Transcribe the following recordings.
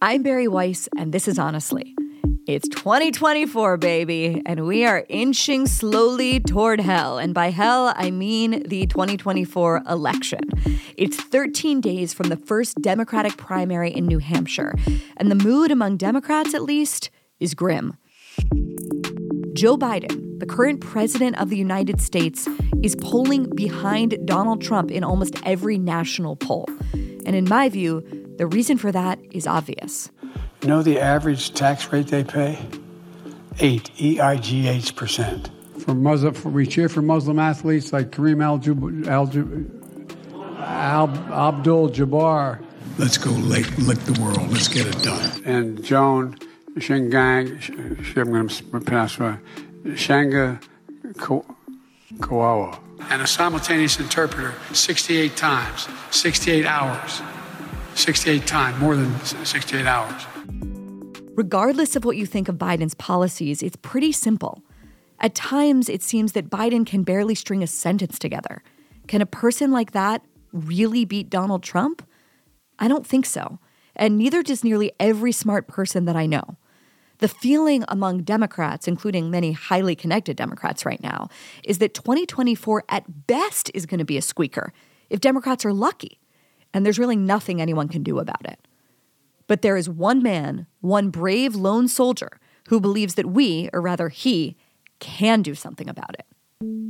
I'm Bari Weiss, and this is Honestly. It's 2024, baby, and we are inching slowly toward hell. And by hell, I mean the 2024 election. It's 13 days from the first Democratic primary in New Hampshire, and the mood among Democrats, at least, is grim. Joe Biden, the current president of the United States, is polling behind Donald Trump in almost every national poll. And in my view, the reason for that is obvious. You know the average tax rate they pay? Eight, E-I-G-H percent. For Muslim, for, we cheer for Muslim athletes like Kareem Al, Al, Al Abdul Jabbar. Let's go lick, lick the world. Let's get it done. And Joan Shingang, I'm going to pass Shanga Kawawa. And a simultaneous interpreter 68 times, 68 hours, 68 times, more than 68 hours. Regardless of what you think of Biden's policies, it's pretty simple. At times, it seems that Biden can barely string a sentence together. Can a person like that really beat Donald Trump? I don't think so. And neither does nearly every smart person that I know. The feeling among Democrats, including many highly connected Democrats right now, is that 2024 at best is going to be a squeaker if Democrats are lucky. And there's really nothing anyone can do about it. But there is one man, one brave lone soldier, who believes that we, or rather he, can do something about it.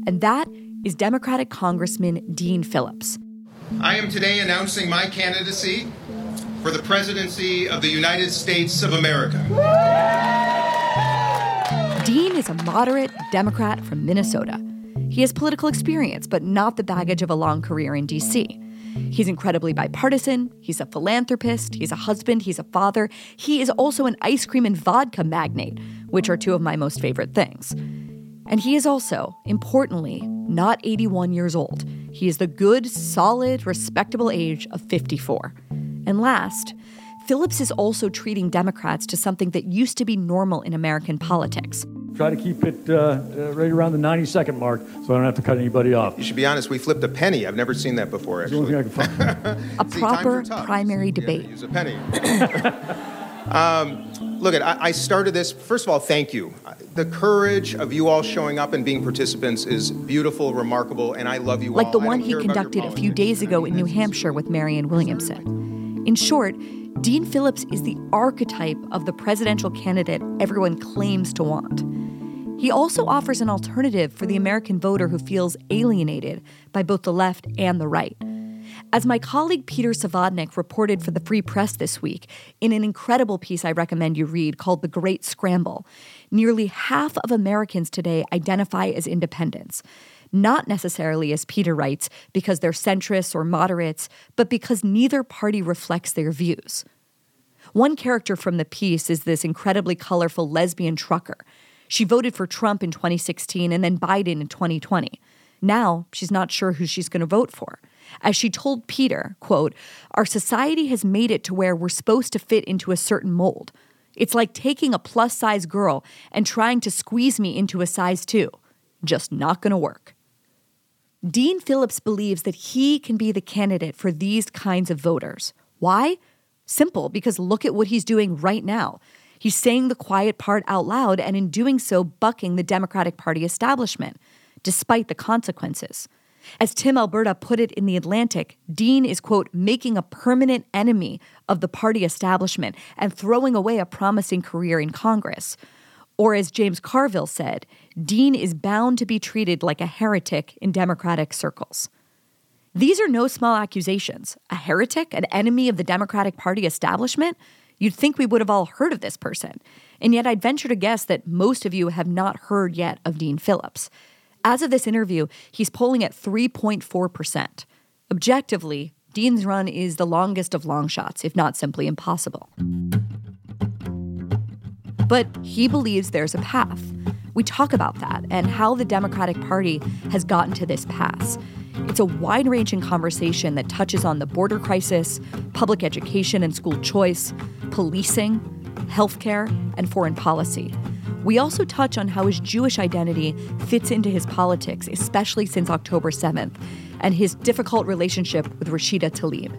And that is Democratic Congressman Dean Phillips. I am today announcing my candidacy for the presidency of the United States of America. Dean is a moderate Democrat from Minnesota. He has political experience, but not the baggage of a long career in D.C. He's incredibly bipartisan. He's a philanthropist. He's a husband. He's a father. He is also an ice cream and vodka magnate, which are two of my most favorite things. And he is also, importantly, not 81 years old. He is the good, solid, respectable age of 54. And last, Phillips is also treating Democrats to something that used to be normal in American politics Try to keep it uh, uh, right around the 90 second mark so I don't have to cut anybody off. You should be honest, we flipped a penny. I've never seen that before, actually. a See, proper primary debate. Use a penny. um, look, at I, I started this. First of all, thank you. The courage of you all showing up and being participants is beautiful, remarkable, and I love you like all. Like the one he conducted a few days ago in New Hampshire with Marianne Williamson. In short, Dean Phillips is the archetype of the presidential candidate everyone claims to want. He also offers an alternative for the American voter who feels alienated by both the left and the right. As my colleague Peter Savodnik reported for the Free Press this week in an incredible piece I recommend you read called The Great Scramble, nearly half of Americans today identify as independents. Not necessarily, as Peter writes, because they're centrists or moderates, but because neither party reflects their views. One character from the piece is this incredibly colorful lesbian trucker she voted for Trump in 2016 and then Biden in 2020. Now, she's not sure who she's going to vote for. As she told Peter, quote, "Our society has made it to where we're supposed to fit into a certain mold. It's like taking a plus-size girl and trying to squeeze me into a size 2. Just not going to work." Dean Phillips believes that he can be the candidate for these kinds of voters. Why? Simple, because look at what he's doing right now. He's saying the quiet part out loud and in doing so, bucking the Democratic Party establishment, despite the consequences. As Tim Alberta put it in The Atlantic, Dean is, quote, making a permanent enemy of the party establishment and throwing away a promising career in Congress. Or as James Carville said, Dean is bound to be treated like a heretic in Democratic circles. These are no small accusations. A heretic, an enemy of the Democratic Party establishment? You'd think we would have all heard of this person. And yet, I'd venture to guess that most of you have not heard yet of Dean Phillips. As of this interview, he's polling at 3.4%. Objectively, Dean's run is the longest of long shots, if not simply impossible. But he believes there's a path. We talk about that and how the Democratic Party has gotten to this pass. It's a wide ranging conversation that touches on the border crisis, public education and school choice, policing, healthcare, and foreign policy. We also touch on how his Jewish identity fits into his politics, especially since October 7th, and his difficult relationship with Rashida Tlaib.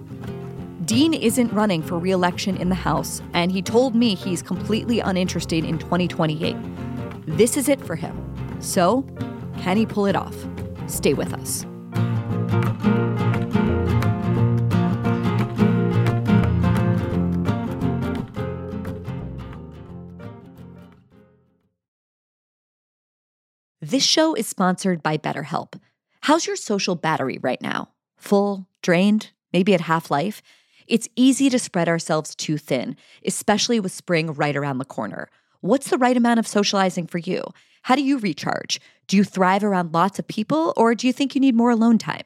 Dean isn't running for re election in the House, and he told me he's completely uninterested in 2028. This is it for him. So, can he pull it off? Stay with us. This show is sponsored by BetterHelp. How's your social battery right now? Full, drained, maybe at half life? It's easy to spread ourselves too thin, especially with spring right around the corner. What's the right amount of socializing for you? How do you recharge? Do you thrive around lots of people, or do you think you need more alone time?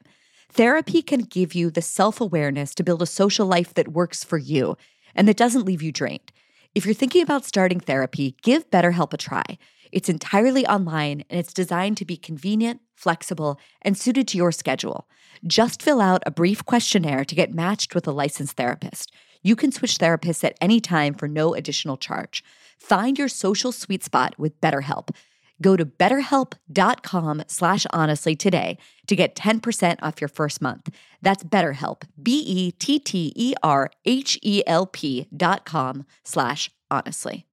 Therapy can give you the self awareness to build a social life that works for you and that doesn't leave you drained. If you're thinking about starting therapy, give BetterHelp a try. It's entirely online and it's designed to be convenient, flexible, and suited to your schedule. Just fill out a brief questionnaire to get matched with a licensed therapist. You can switch therapists at any time for no additional charge. Find your social sweet spot with BetterHelp. Go to betterhelp.com slash honestly today to get 10% off your first month. That's BetterHelp, B-E-T-T-E-R-H-E-L-P dot com slash honestly.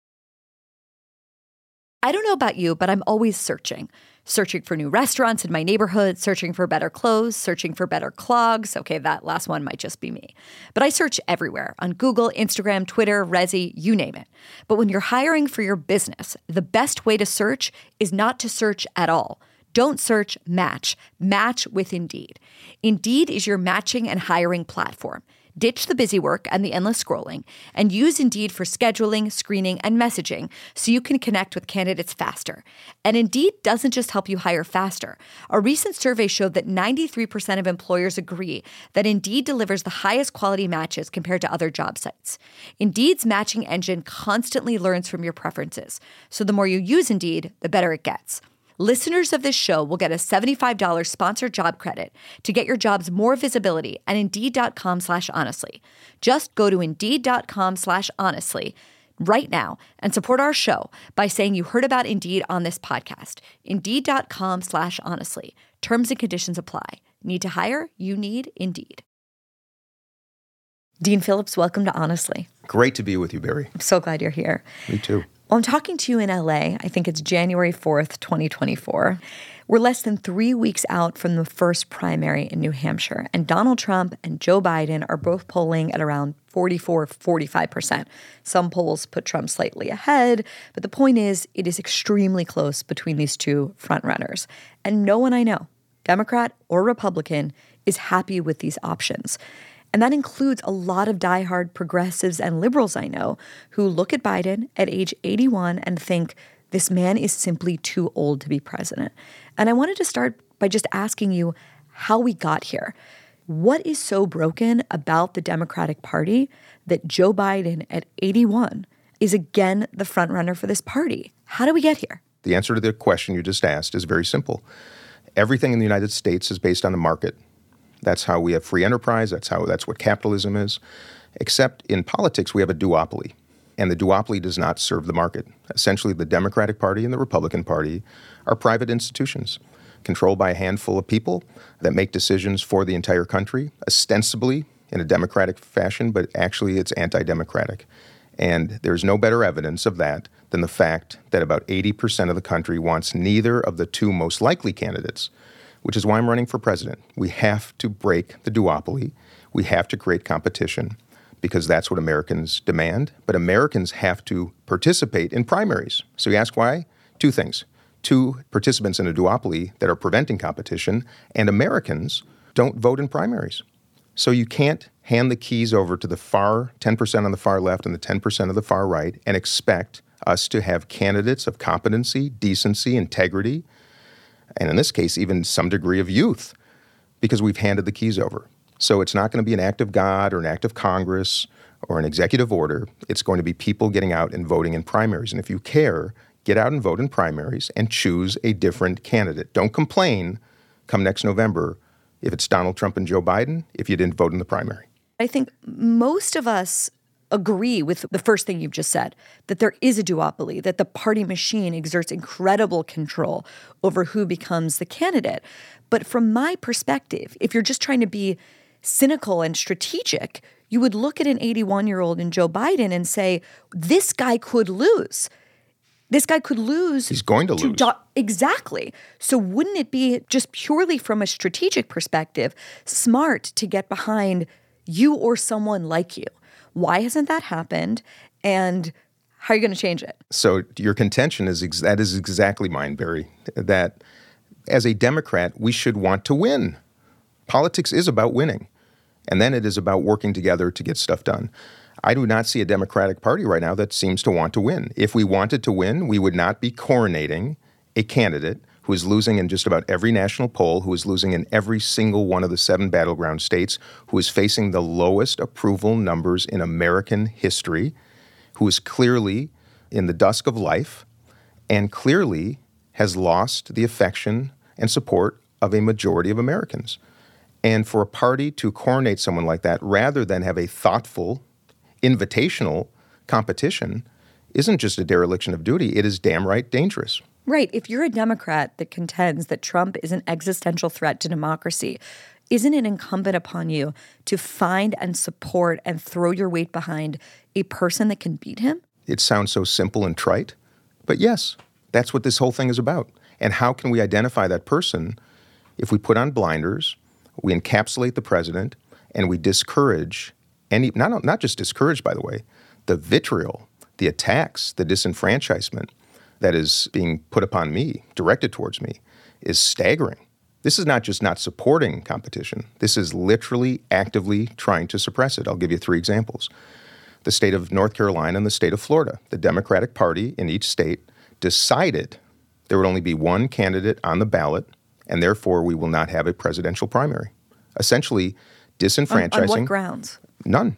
I don't know about you, but I'm always searching. Searching for new restaurants in my neighborhood, searching for better clothes, searching for better clogs. Okay, that last one might just be me. But I search everywhere on Google, Instagram, Twitter, Resy, you name it. But when you're hiring for your business, the best way to search is not to search at all. Don't search, match. Match with Indeed. Indeed is your matching and hiring platform. Ditch the busy work and the endless scrolling and use Indeed for scheduling, screening, and messaging so you can connect with candidates faster. And Indeed doesn't just help you hire faster. A recent survey showed that 93% of employers agree that Indeed delivers the highest quality matches compared to other job sites. Indeed's matching engine constantly learns from your preferences. So the more you use Indeed, the better it gets. Listeners of this show will get a $75 sponsored job credit to get your jobs more visibility at Indeed.com slash honestly. Just go to Indeed.com slash honestly right now and support our show by saying you heard about Indeed on this podcast. Indeed.com slash honestly. Terms and conditions apply. Need to hire? You need Indeed. Dean Phillips, welcome to Honestly. Great to be with you, Bari. I'm so glad you're here. Me too. Well, I'm talking to you in LA. I think it's January 4th, 2024. We're less than three weeks out from the first primary in New Hampshire, and Donald Trump and Joe Biden are both polling at around 44, 45%. Some polls put Trump slightly ahead, but the point is, it is extremely close between these two frontrunners. And no one I know, Democrat or Republican, is happy with these options. And that includes a lot of diehard progressives and liberals I know who look at Biden at age 81 and think this man is simply too old to be president. And I wanted to start by just asking you how we got here. What is so broken about the Democratic Party that Joe Biden at 81 is again the frontrunner for this party? How do we get here? The answer to the question you just asked is very simple. Everything in the United States is based on the market. That's how we have free enterprise. That's how that's what capitalism is. Except in politics, we have a duopoly, and the duopoly does not serve the market. Essentially, the Democratic Party and the Republican Party are private institutions controlled by a handful of people that make decisions for the entire country, ostensibly in a democratic fashion, but actually it's anti-democratic. And there's no better evidence of that than the fact that about 80% of the country wants neither of the two most likely candidates which is why I'm running for president. We have to break the duopoly. We have to create competition because that's what Americans demand. But Americans have to participate in primaries. So you ask why? Two things. Two participants in a duopoly that are preventing competition, and Americans don't vote in primaries. So you can't hand the keys over to the far 10% on the far left and the 10% of the far right and expect us to have candidates of competency, decency, integrity, and in this case, even some degree of youth, because we've handed the keys over. So it's not going to be an act of God or an act of Congress or an executive order. It's going to be people getting out and voting in primaries. And if you care, get out and vote in primaries and choose a different candidate. Don't complain come next November if it's Donald Trump and Joe Biden if you didn't vote in the primary. I think most of us agree with the first thing you've just said that there is a duopoly, that the party machine exerts incredible control over who becomes the candidate. But from my perspective, if you're just trying to be cynical and strategic, you would look at an 81 year old in Joe Biden and say, this guy could lose. This guy could lose. He's going to lose. Do- exactly. So, wouldn't it be just purely from a strategic perspective smart to get behind you or someone like you? Why hasn't that happened? And how are you going to change it? So, your contention is ex- that is exactly mine, Bari. That as a Democrat, we should want to win. Politics is about winning. And then it is about working together to get stuff done. I do not see a Democratic Party right now that seems to want to win. If we wanted to win, we would not be coronating a candidate who is losing in just about every national poll, who is losing in every single one of the seven battleground states, who is facing the lowest approval numbers in American history, who is clearly in the dusk of life, and clearly has lost the affection and support of a majority of Americans. And for a party to coronate someone like that, rather than have a thoughtful, invitational competition, isn't just a dereliction of duty, it is damn right dangerous. Right. If you're a Democrat that contends that Trump is an existential threat to democracy, isn't it incumbent upon you to find and support and throw your weight behind a person that can beat him? It sounds so simple and trite, but yes, that's what this whole thing is about. And how can we identify that person if we put on blinders we encapsulate the president, and we discourage any, not, not just discourage, by the way, the vitriol, the attacks, the disenfranchisement that is being put upon me, directed towards me, is staggering. This is not just not supporting competition, this is literally actively trying to suppress it. I'll give you three examples. The state of North Carolina and the state of Florida, the Democratic Party in each state decided there would only be one candidate on the ballot and therefore we will not have a presidential primary. Essentially, disenfranchising. On, on what grounds? None.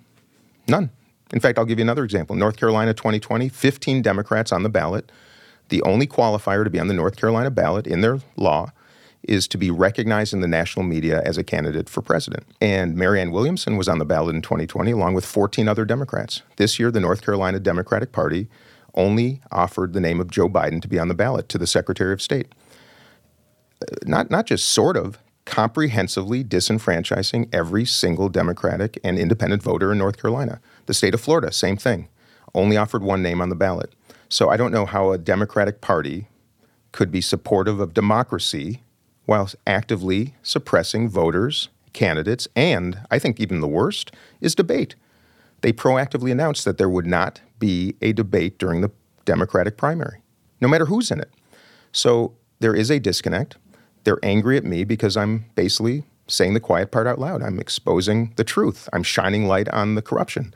None. In fact, I'll give you another example. North Carolina 2020, 15 Democrats on the ballot. The only qualifier to be on the North Carolina ballot in their law is to be recognized in the national media as a candidate for president. And Marianne Williamson was on the ballot in 2020 along with 14 other Democrats. This year, the North Carolina Democratic Party only offered the name of Joe Biden to be on the ballot to the Secretary of State uh, not, not just sort of, comprehensively disenfranchising every single Democratic and independent voter in North Carolina. The state of Florida, same thing, only offered one name on the ballot. So I don't know how a Democratic Party could be supportive of democracy while actively suppressing voters, candidates, and I think even the worst is debate. They proactively announced that there would not be a debate during the Democratic primary, no matter who's in it. So there is a disconnect. They're angry at me because I'm basically saying the quiet part out loud. I'm exposing the truth. I'm shining light on the corruption.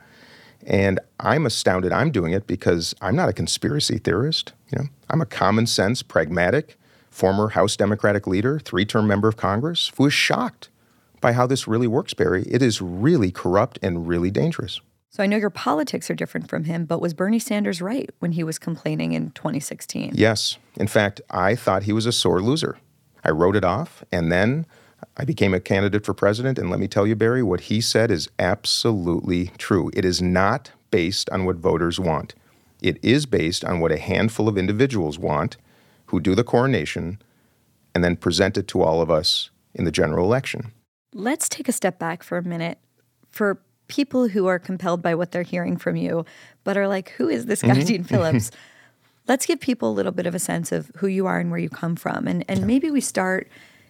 And I'm astounded I'm doing it because I'm not a conspiracy theorist. You know, I'm a common sense, pragmatic, former House Democratic leader, three-term member of Congress, who is shocked by how this really works, Bari. It is really corrupt and really dangerous. So I know your politics are different from him, but was Bernie Sanders right when he was complaining in 2016? Yes. In fact, I thought he was a sore loser. I wrote it off, and then I became a candidate for president. And let me tell you, Bari, what he said is absolutely true. It is not based on what voters want, it is based on what a handful of individuals want who do the coronation and then present it to all of us in the general election. Let's take a step back for a minute. For people who are compelled by what they're hearing from you, but are like, who is this guy, mm-hmm. Dean Phillips? let's give people a little bit of a sense of who you are and where you come from. And, and yeah. maybe we start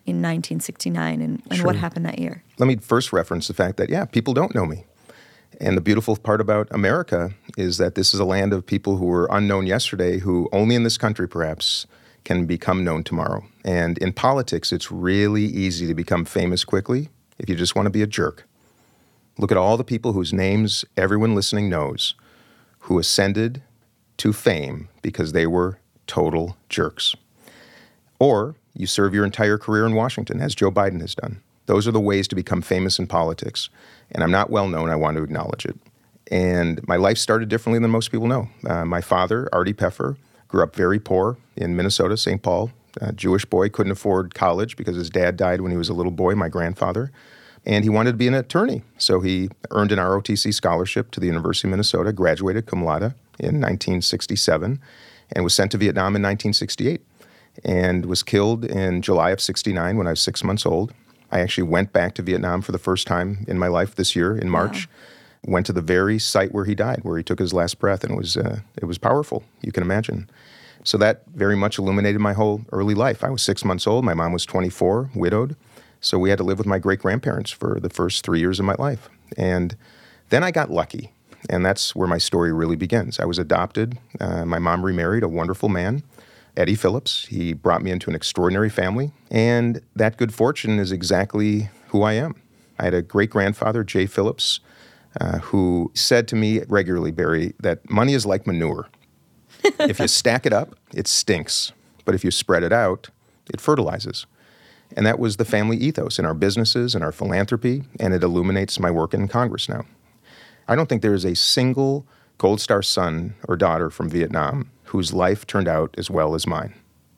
in 1969 and, and sure. what happened that year. Let me first reference the fact that, yeah, people don't know me. And the beautiful part about America is that this is a land of people who were unknown yesterday, who only in this country perhaps can become known tomorrow. And in politics, it's really easy to become famous quickly if you just want to be a jerk. Look at all the people whose names everyone listening knows who ascended to fame because they were total jerks. Or you serve your entire career in Washington, as Joe Biden has done. Those are the ways to become famous in politics. And I'm not well known, I want to acknowledge it. And my life started differently than most people know. Uh, my father, Artie Pfeffer, grew up very poor in Minnesota, St. Paul. A Jewish boy, couldn't afford college because his dad died when he was a little boy, my grandfather. And he wanted to be an attorney. So he earned an ROTC scholarship to the University of Minnesota, graduated cum laude, in 1967 and was sent to Vietnam in 1968 and was killed in July of 69 when I was six months old. I actually went back to Vietnam for the first time in my life this year in March. Wow. went to the very site where he died, where he took his last breath, and it was uh, it was powerful. You can imagine. So that very much illuminated my whole early life. I was six months old. My mom was 24, widowed. So we had to live with my great grandparents for the first three years of my life. And then I got lucky. And that's where my story really begins. I was adopted. Uh, my mom remarried a wonderful man, Eddie Phillips. He brought me into an extraordinary family. And that good fortune is exactly who I am. I had a great grandfather, Jay Phillips, uh, who said to me regularly, Bari, that money is like manure. if you stack it up, it stinks. But if you spread it out, it fertilizes. And that was the family ethos in our businesses and our philanthropy, and it illuminates my work in Congress now. I don't think there is a single Gold Star son or daughter from Vietnam whose life turned out as well as mine,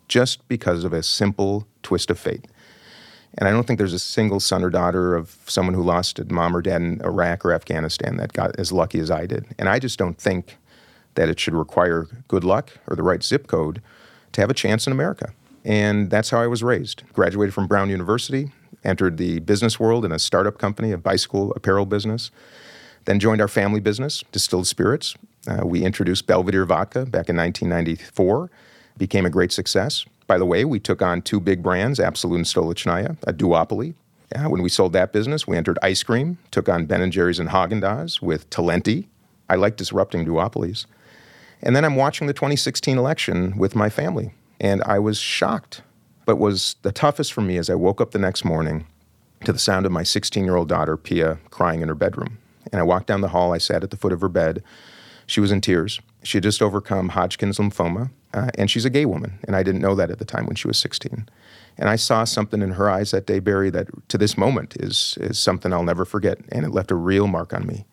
just because of a simple twist of fate. And I don't think there's a single son or daughter of someone who lost a mom or dad in Iraq or Afghanistan that got as lucky as I did. And I just don't think that it should require good luck or the right zip code to have a chance in America. And that's how I was raised. Graduated from Brown University, entered the business world in a startup company, a bicycle apparel business. Then joined our family business, Distilled Spirits. Uh, we introduced Belvedere Vodka back in 1994, became a great success. By the way, we took on two big brands, Absolut and Stolichnaya, a duopoly. Uh, when we sold that business, we entered ice cream, took on Ben & Jerry's and Haagen-Dazs with Talenti. I like disrupting duopolies. And then I'm watching the 2016 election with my family and I was shocked. But was the toughest for me as I woke up the next morning to the sound of my 16 year old daughter, Pia, crying in her bedroom. And I walked down the hall, I sat at the foot of her bed. She was in tears. She had just overcome Hodgkin's lymphoma, uh, and she's a gay woman. And I didn't know that at the time when she was 16. And I saw something in her eyes that day, Bari, that to this moment is, is something I'll never forget. And it left a real mark on me.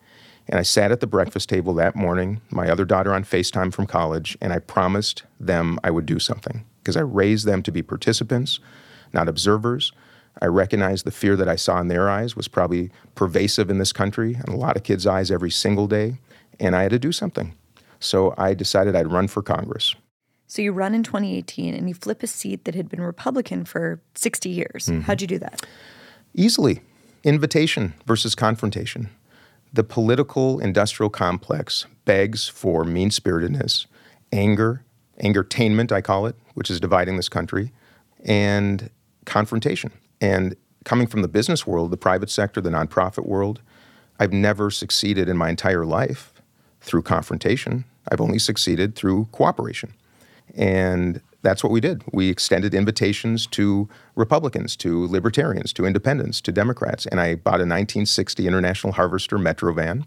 And I sat at the breakfast table that morning, my other daughter on FaceTime from college, and I promised them I would do something because I raised them to be participants, not observers. I recognized the fear that I saw in their eyes was probably pervasive in this country and a lot of kids' eyes every single day, and I had to do something. So I decided I'd run for Congress. So you run in 2018 and you flip a seat that had been Republican for 60 years. Mm-hmm. How'd you do that? Easily. Invitation versus confrontation. The political industrial complex begs for mean spiritedness, anger, angertainment, I call it, which is dividing this country, and confrontation. And coming from the business world, the private sector, the nonprofit world, I've never succeeded in my entire life through confrontation. I've only succeeded through cooperation. And that's what we did. We extended invitations to Republicans, to libertarians, to independents, to Democrats. And I bought a 1960 International Harvester Metro van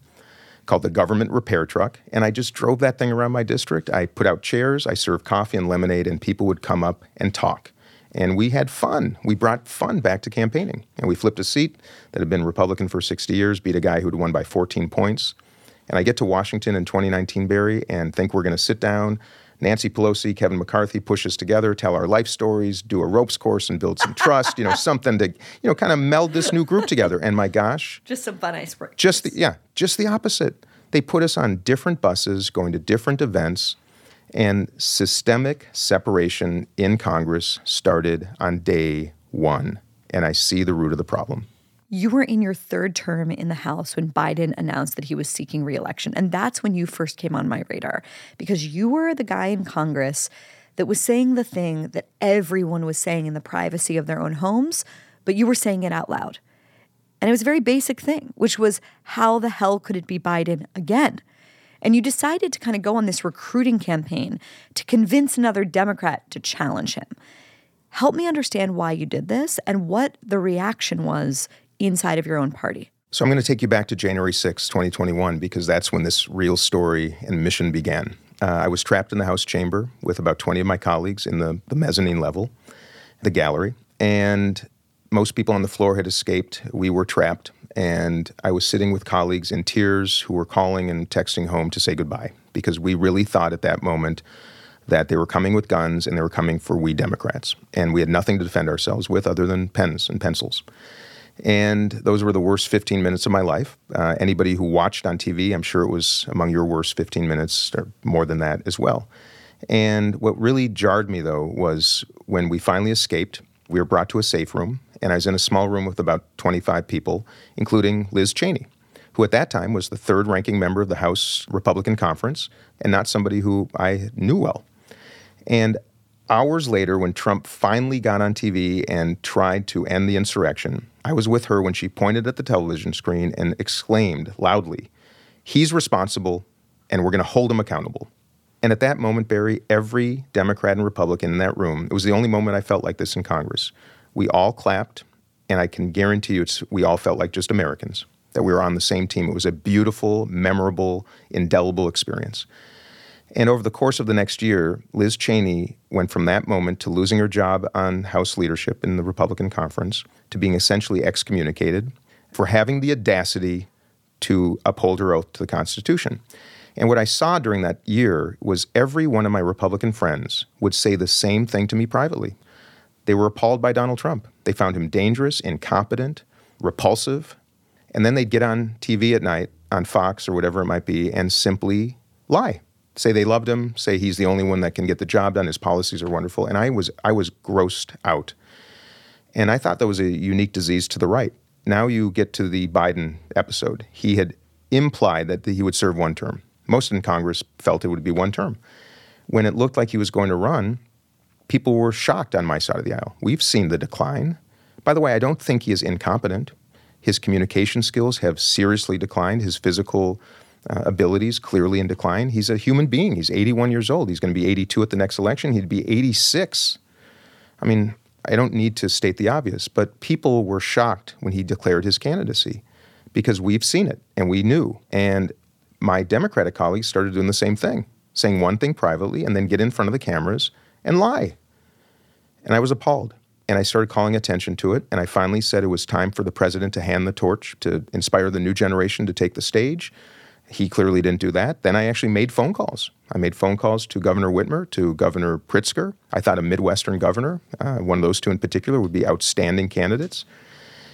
called the Government Repair Truck. And I just drove that thing around my district. I put out chairs, I served coffee and lemonade, and people would come up and talk. And we had fun. We brought fun back to campaigning. And we flipped a seat that had been Republican for 60 years, beat a guy who'd won by 14 points. And I get to Washington in 2019, Bari, and think we're going to sit down, Nancy Pelosi, Kevin McCarthy push us together, tell our life stories, do a ropes course, and build some trust. You know, something to you know kind of meld this new group together. And my gosh, just some fun icebreakers. Just the, yeah, just the opposite. They put us on different buses, going to different events, and systemic separation in Congress started on day one. And I see the root of the problem. You were in your third term in the House when Biden announced that he was seeking reelection. And that's when you first came on my radar because you were the guy in Congress that was saying the thing that everyone was saying in the privacy of their own homes, but you were saying it out loud. And it was a very basic thing, which was how the hell could it be Biden again? And you decided to kind of go on this recruiting campaign to convince another Democrat to challenge him. Help me understand why you did this and what the reaction was inside of your own party? So I'm going to take you back to January 6, 2021, because that's when this real story and mission began. Uh, I was trapped in the House chamber with about 20 of my colleagues in the, the mezzanine level, the gallery, and most people on the floor had escaped. We were trapped, and I was sitting with colleagues in tears who were calling and texting home to say goodbye because we really thought at that moment that they were coming with guns and they were coming for we Democrats. And we had nothing to defend ourselves with other than pens and pencils. And those were the worst 15 minutes of my life. Uh, anybody who watched on TV, I'm sure it was among your worst 15 minutes, or more than that as well. And what really jarred me, though, was when we finally escaped, we were brought to a safe room, and I was in a small room with about 25 people, including Liz Cheney, who at that time was the third ranking member of the House Republican Conference and not somebody who I knew well. And hours later, when Trump finally got on TV and tried to end the insurrection, I was with her when she pointed at the television screen and exclaimed loudly, He's responsible, and we're going to hold him accountable. And at that moment, Bari, every Democrat and Republican in that room, it was the only moment I felt like this in Congress. We all clapped, and I can guarantee you we all felt like just Americans, that we were on the same team. It was a beautiful, memorable, indelible experience. And over the course of the next year, Liz Cheney went from that moment to losing her job on House leadership in the Republican conference to being essentially excommunicated for having the audacity to uphold her oath to the Constitution. And what I saw during that year was every one of my Republican friends would say the same thing to me privately. They were appalled by Donald Trump. They found him dangerous, incompetent, repulsive. And then they'd get on TV at night, on Fox or whatever it might be, and simply lie. Say they loved him, say he's the only one that can get the job done, his policies are wonderful. And I was, I was grossed out. And I thought that was a unique disease to the right. Now you get to the Biden episode. He had implied that he would serve one term. Most in Congress felt it would be one term. When it looked like he was going to run, people were shocked on my side of the aisle. We've seen the decline. By the way, I don't think he is incompetent. His communication skills have seriously declined. His physical uh, abilities clearly in decline. He's a human being. He's 81 years old. He's going to be 82 at the next election. He'd be 86. I mean, I don't need to state the obvious, but people were shocked when he declared his candidacy because we've seen it and we knew. And my Democratic colleagues started doing the same thing, saying one thing privately and then get in front of the cameras and lie. And I was appalled. And I started calling attention to it. And I finally said it was time for the president to hand the torch to inspire the new generation to take the stage. He clearly didn't do that. Then I actually made phone calls. I made phone calls to Governor Whitmer, to Governor Pritzker. I thought a Midwestern governor, uh, one of those two in particular, would be outstanding candidates,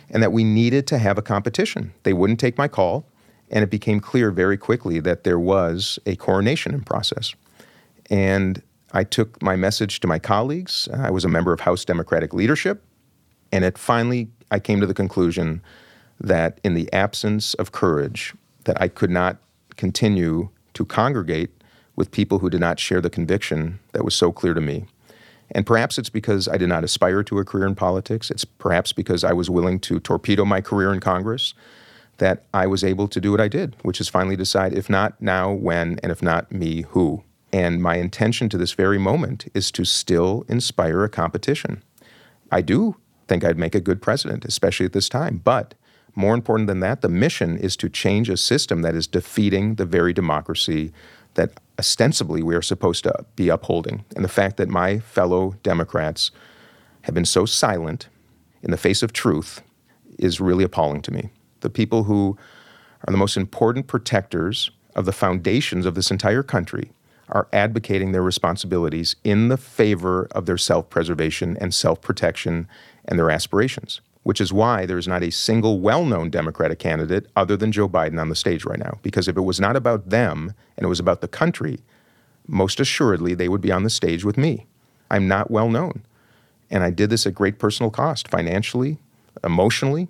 and that we needed to have a competition. They wouldn't take my call. And it became clear very quickly that there was a coronation in process. And I took my message to my colleagues. I was a member of House Democratic leadership. And it finally, I came to the conclusion that in the absence of courage, that I could not continue to congregate with people who did not share the conviction that was so clear to me. And perhaps it's because I did not aspire to a career in politics. It's perhaps because I was willing to torpedo my career in Congress that I was able to do what I did, which is finally decide if not now, when, and if not me, who. And my intention to this very moment is to still inspire a competition. I do think I'd make a good president, especially at this time. But more important than that, the mission is to change a system that is defeating the very democracy that ostensibly we are supposed to be upholding. And the fact that my fellow Democrats have been so silent in the face of truth is really appalling to me the people who are the most important protectors of the foundations of this entire country, are advocating their responsibilities in the favor of their self preservation and self protection and their aspirations, which is why there's not a single well known Democratic candidate other than Joe Biden on the stage right now. Because if it was not about them and it was about the country, most assuredly they would be on the stage with me. I'm not well known. And I did this at great personal cost, financially, emotionally,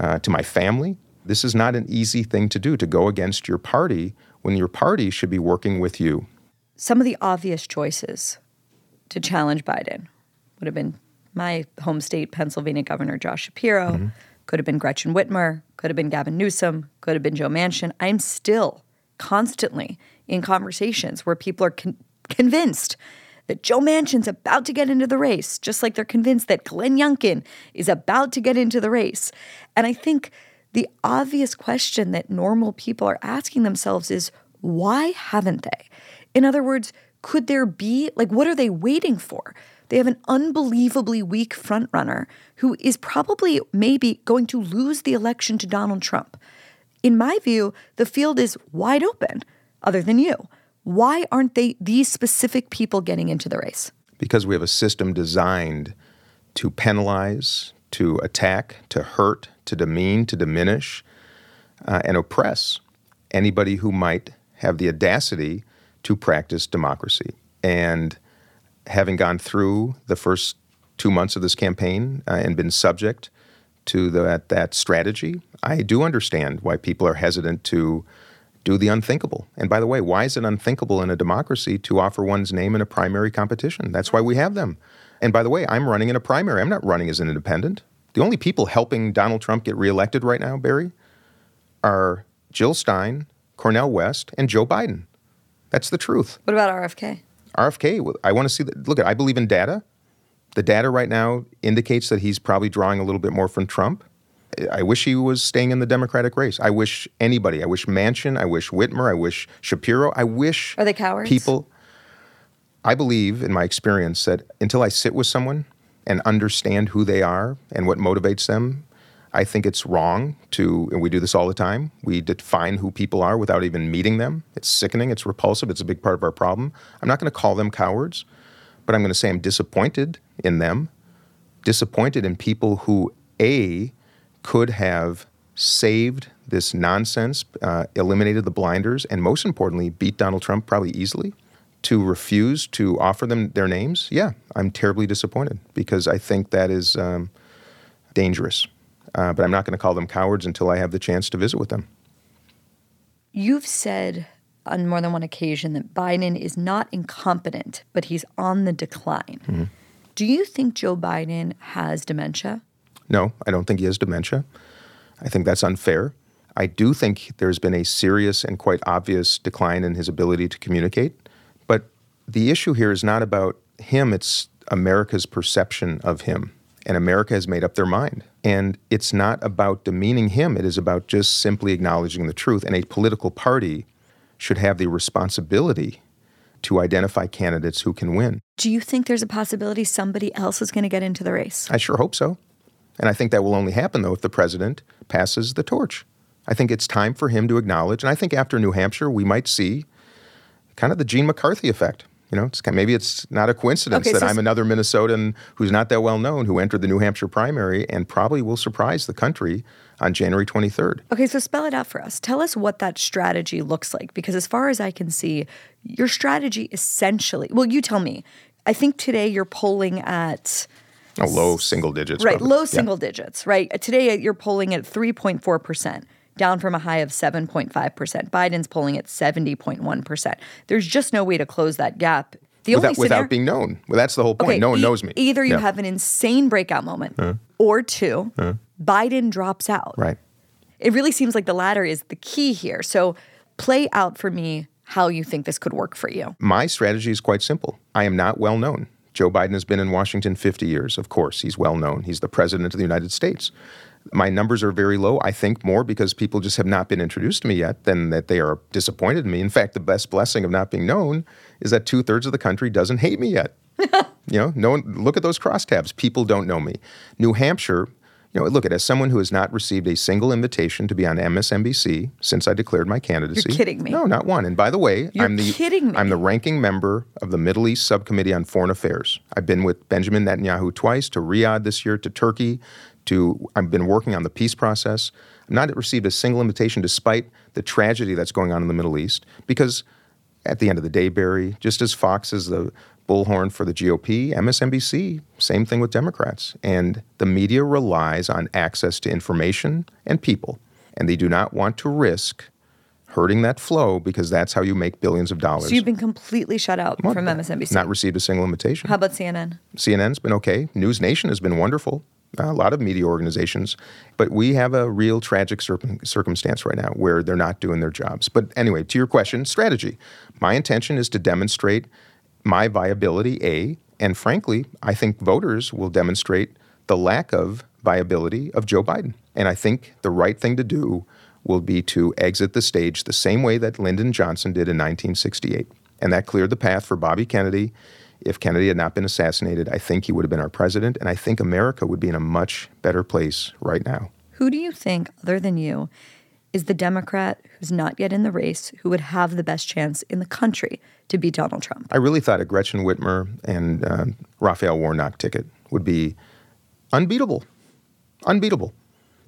uh, to my family. This is not an easy thing to do to go against your party when your party should be working with you. Some of the obvious choices to challenge Biden would have been my home state, Pennsylvania Governor Josh Shapiro, mm-hmm. could have been Gretchen Whitmer, could have been Gavin Newsom, could have been Joe Manchin. I'm still constantly in conversations where people are con- convinced that Joe Manchin's about to get into the race, just like they're convinced that Glenn Youngkin is about to get into the race. And I think the obvious question that normal people are asking themselves is why haven't they? In other words, could there be, like, what are they waiting for? They have an unbelievably weak frontrunner who is probably maybe going to lose the election to Donald Trump. In my view, the field is wide open, other than you. Why aren't they these specific people getting into the race? Because we have a system designed to penalize, to attack, to hurt, to demean, to diminish, uh, and oppress anybody who might have the audacity to practice democracy. And having gone through the first two months of this campaign uh, and been subject to that, that strategy. I do understand why people are hesitant to do the unthinkable. And by the way, why is it unthinkable in a democracy to offer one's name in a primary competition? That's why we have them. And by the way, I'm running in a primary. I'm not running as an independent. The only people helping Donald Trump get reelected right now, Bari, are Jill Stein, Cornel West, and Joe Biden. That's the truth. What about RFK? RFK, I want to see that. Look, I believe in data. The data right now indicates that he's probably drawing a little bit more from Trump. I wish he was staying in the Democratic race. I wish anybody. I wish Manchin. I wish Whitmer. I wish Shapiro. I wish. Are they cowards? People. I believe, in my experience, that until I sit with someone and understand who they are and what motivates them, I think it's wrong to, and we do this all the time, we define who people are without even meeting them. It's sickening, it's repulsive, it's a big part of our problem. I'm not going to call them cowards, but I'm going to say I'm disappointed in them, disappointed in people who, A, could have saved this nonsense, uh, eliminated the blinders, and most importantly, beat Donald Trump probably easily. To refuse to offer them their names, yeah, I'm terribly disappointed because I think that is um, dangerous. Uh, but I'm not going to call them cowards until I have the chance to visit with them. You've said on more than one occasion that Biden is not incompetent, but he's on the decline. Mm-hmm. Do you think Joe Biden has dementia? No, I don't think he has dementia. I think that's unfair. I do think there's been a serious and quite obvious decline in his ability to communicate. But the issue here is not about him, it's America's perception of him and America has made up their mind. And it's not about demeaning him, it is about just simply acknowledging the truth. And a political party should have the responsibility to identify candidates who can win. Do you think there's a possibility somebody else is going to get into the race? I sure hope so. And I think that will only happen, though, if the president passes the torch. I think it's time for him to acknowledge, and I think after New Hampshire, we might see kind of the Gene McCarthy effect. You know, it's kind of, maybe it's not a coincidence okay, that so I'm another Minnesotan who's not that well known who entered the New Hampshire primary and probably will surprise the country on January 23rd. Okay, so spell it out for us. Tell us what that strategy looks like because as far as I can see, your strategy essentially, well, you tell me. I think today you're polling at oh, low single digits. Right, probably. low single yeah. digits, right? Today uh, you're polling at 3.4% down from a high of 7.5%. Biden's polling at 70.1%. There's just no way to close that gap. The without, only without being known. Well, that's the whole point. Okay, no one e- knows me. Either you yeah. have an insane breakout moment, uh, or two, uh, Biden drops out. Right. It really seems like the latter is the key here. So play out for me how you think this could work for you. My strategy is quite simple. I am not well known. Joe Biden has been in Washington 50 years. Of course, he's well known. He's the president of the United States. My numbers are very low. I think more because people just have not been introduced to me yet than that they are disappointed in me. In fact, the best blessing of not being known is that two thirds of the country doesn't hate me yet. you know, no one, look at those crosstabs. People don't know me. New Hampshire, you know, look at as someone who has not received a single invitation to be on MSNBC since I declared my candidacy. You're kidding me. No, not one. And by the way, You're I'm the kidding me. I'm the ranking member of the Middle East Subcommittee on Foreign Affairs. I've been with Benjamin Netanyahu twice to Riyadh this year, to Turkey, to I've been working on the peace process. I've not received a single invitation despite the tragedy that's going on in the Middle East because at the end of the day, Bari, just as Fox is the bullhorn for the GOP, MSNBC, same thing with Democrats. And the media relies on access to information and people, and they do not want to risk hurting that flow because that's how you make billions of dollars. So you've been completely shut out well, from MSNBC. Not received a single invitation. How about CNN? CNN's been okay. News Nation has been wonderful a lot of media organizations, but we have a real tragic cir- circumstance right now where they're not doing their jobs. But anyway, to your question, strategy. My intention is to demonstrate my viability, A, and frankly, I think voters will demonstrate the lack of viability of Joe Biden. And I think the right thing to do will be to exit the stage the same way that Lyndon Johnson did in 1968. And that cleared the path for Bobby Kennedy if Kennedy had not been assassinated, I think he would have been our president, and I think America would be in a much better place right now. Who do you think, other than you, is the Democrat who's not yet in the race who would have the best chance in the country to beat Donald Trump? I really thought a Gretchen Whitmer and uh, Raphael Warnock ticket would be unbeatable. Unbeatable.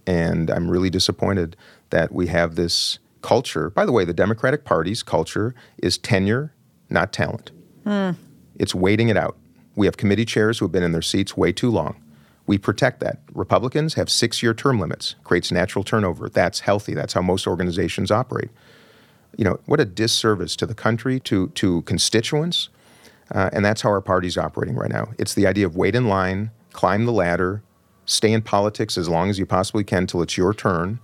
And I'm really disappointed that we have this culture. By the way, the Democratic Party's culture is tenure, not talent. Hmm. It's waiting it out. We have committee chairs who have been in their seats way too long. We protect that. Republicans have six year term limits, creates natural turnover. That's healthy. That's how most organizations operate. You know, what a disservice to the country, to, to constituents. Uh, and that's how our party's operating right now. It's the idea of wait in line, climb the ladder, stay in politics as long as you possibly can till it's your turn,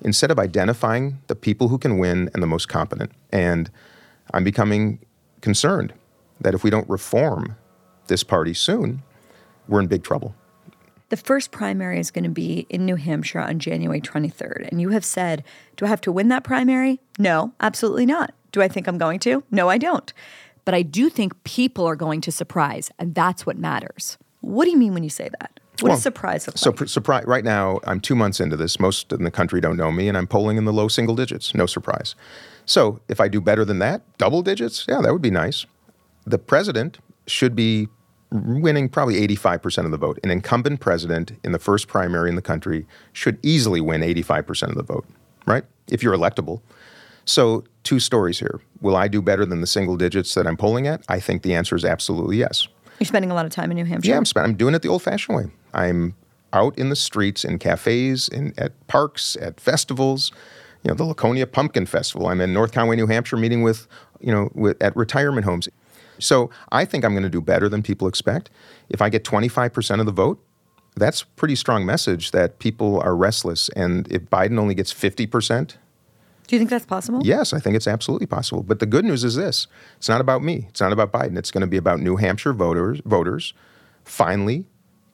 instead of identifying the people who can win and the most competent. And I'm becoming concerned that if we don't reform this party soon, we're in big trouble. The first primary is going to be in New Hampshire on January 23rd. And you have said, Do I have to win that primary? No, absolutely not. Do I think I'm going to? No, I don't. But I do think people are going to surprise, and that's what matters. What do you mean when you say that? What well, does surprise look so like? Surprise. Right now, I'm two months into this. Most in the country don't know me, and I'm polling in the low single digits. No surprise. So, if I do better than that, double digits, yeah, that would be nice. The president should be winning probably 85% of the vote. An incumbent president in the first primary in the country should easily win 85% of the vote, right? If you're electable. So, two stories here. Will I do better than the single digits that I'm polling at? I think the answer is absolutely yes. You're spending a lot of time in New Hampshire? Yeah, I'm, spend- I'm doing it the old fashioned way. I'm out in the streets, in cafes, in, at parks, at festivals. You know, the Laconia Pumpkin Festival. I'm in North Conway, New Hampshire, meeting with, you know, with, at retirement homes. So I think I'm going to do better than people expect. If I get 25% of the vote, that's a pretty strong message that people are restless. And if Biden only gets 50%, do you think that's possible? Yes, I think it's absolutely possible. But the good news is this it's not about me, it's not about Biden. It's going to be about New Hampshire voters, voters finally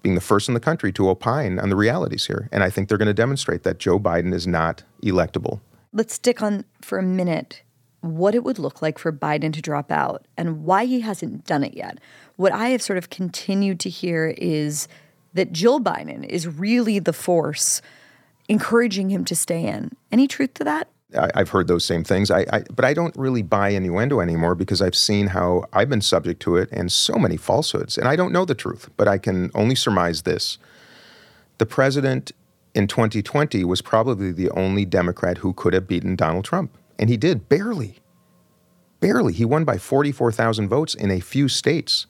being the first in the country to opine on the realities here. And I think they're going to demonstrate that Joe Biden is not electable. Let's stick on for a minute what it would look like for Biden to drop out and why he hasn't done it yet. What I have sort of continued to hear is that Jill Biden is really the force encouraging him to stay in. Any truth to that? I, have heard those same things. I, I, but I don't really buy innuendo anymore because I've seen how I've been subject to it and so many falsehoods. And I don't know the truth, but I can only surmise this. The president in 2020 was probably the only Democrat who could have beaten Donald Trump. And he did, barely. Barely. He won by 44,000 votes in a few states.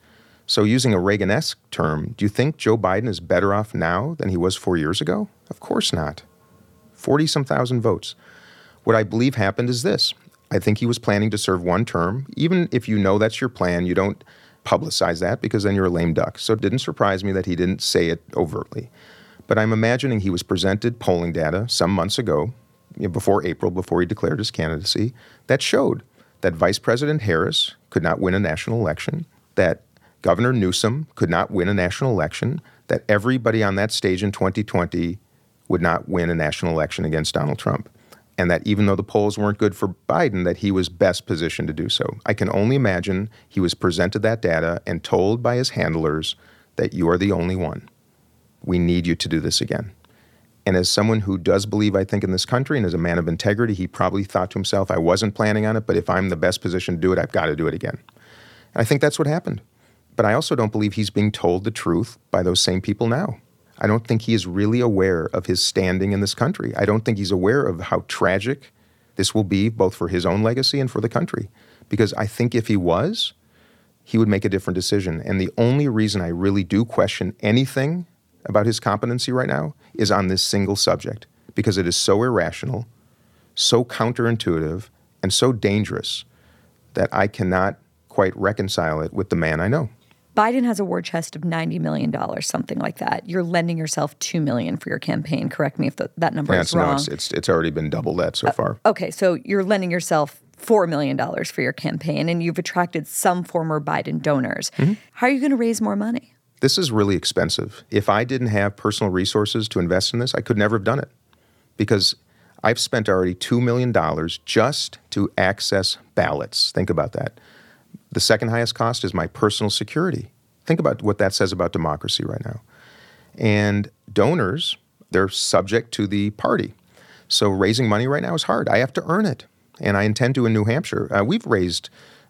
So, using a Reagan esque term, do you think Joe Biden is better off now than he was four years ago? Of course not. 40 some thousand votes. What I believe happened is this I think he was planning to serve one term. Even if you know that's your plan, you don't publicize that because then you're a lame duck. So, it didn't surprise me that he didn't say it overtly. But I'm imagining he was presented polling data some months ago you know, before April, before he declared his candidacy, that showed that Vice President Harris could not win a national election, that Governor Newsom could not win a national election, that everybody on that stage in 2020 would not win a national election against Donald Trump. And that even though the polls weren't good for Biden, that he was best positioned to do so. I can only imagine he was presented that data and told by his handlers that you are the only one. We need you to do this again. And as someone who does believe, I think, in this country and as a man of integrity, he probably thought to himself, I wasn't planning on it, but if I'm the best position to do it, I've got to do it again. And I think that's what happened. But I also don't believe he's being told the truth by those same people now. I don't think he is really aware of his standing in this country. I don't think he's aware of how tragic this will be, both for his own legacy and for the country. Because I think if he was, he would make a different decision. And the only reason I really do question anything about his competency right now is on this single subject because it is so irrational, so counterintuitive, and so dangerous that I cannot quite reconcile it with the man I know. Biden has a war chest of $90 million, something like that. You're lending yourself 2 million for your campaign. Correct me if the, that number is wrong. No, it's, it's, it's, already been double that so uh, far. Okay, so you're lending yourself $4 million for your campaign, and you've attracted some former Biden donors. Mm-hmm. How are you going to raise more money? This is really expensive. If I didn't have personal resources to invest in this, I could never have done it because I've spent already $2 million just to access ballots. Think about that. The second highest cost is my personal security. Think about what that says about democracy right now. And donors, they're subject to the party. So raising money right now is hard. I have to earn it. And I intend to in New Hampshire. Uh, we've raised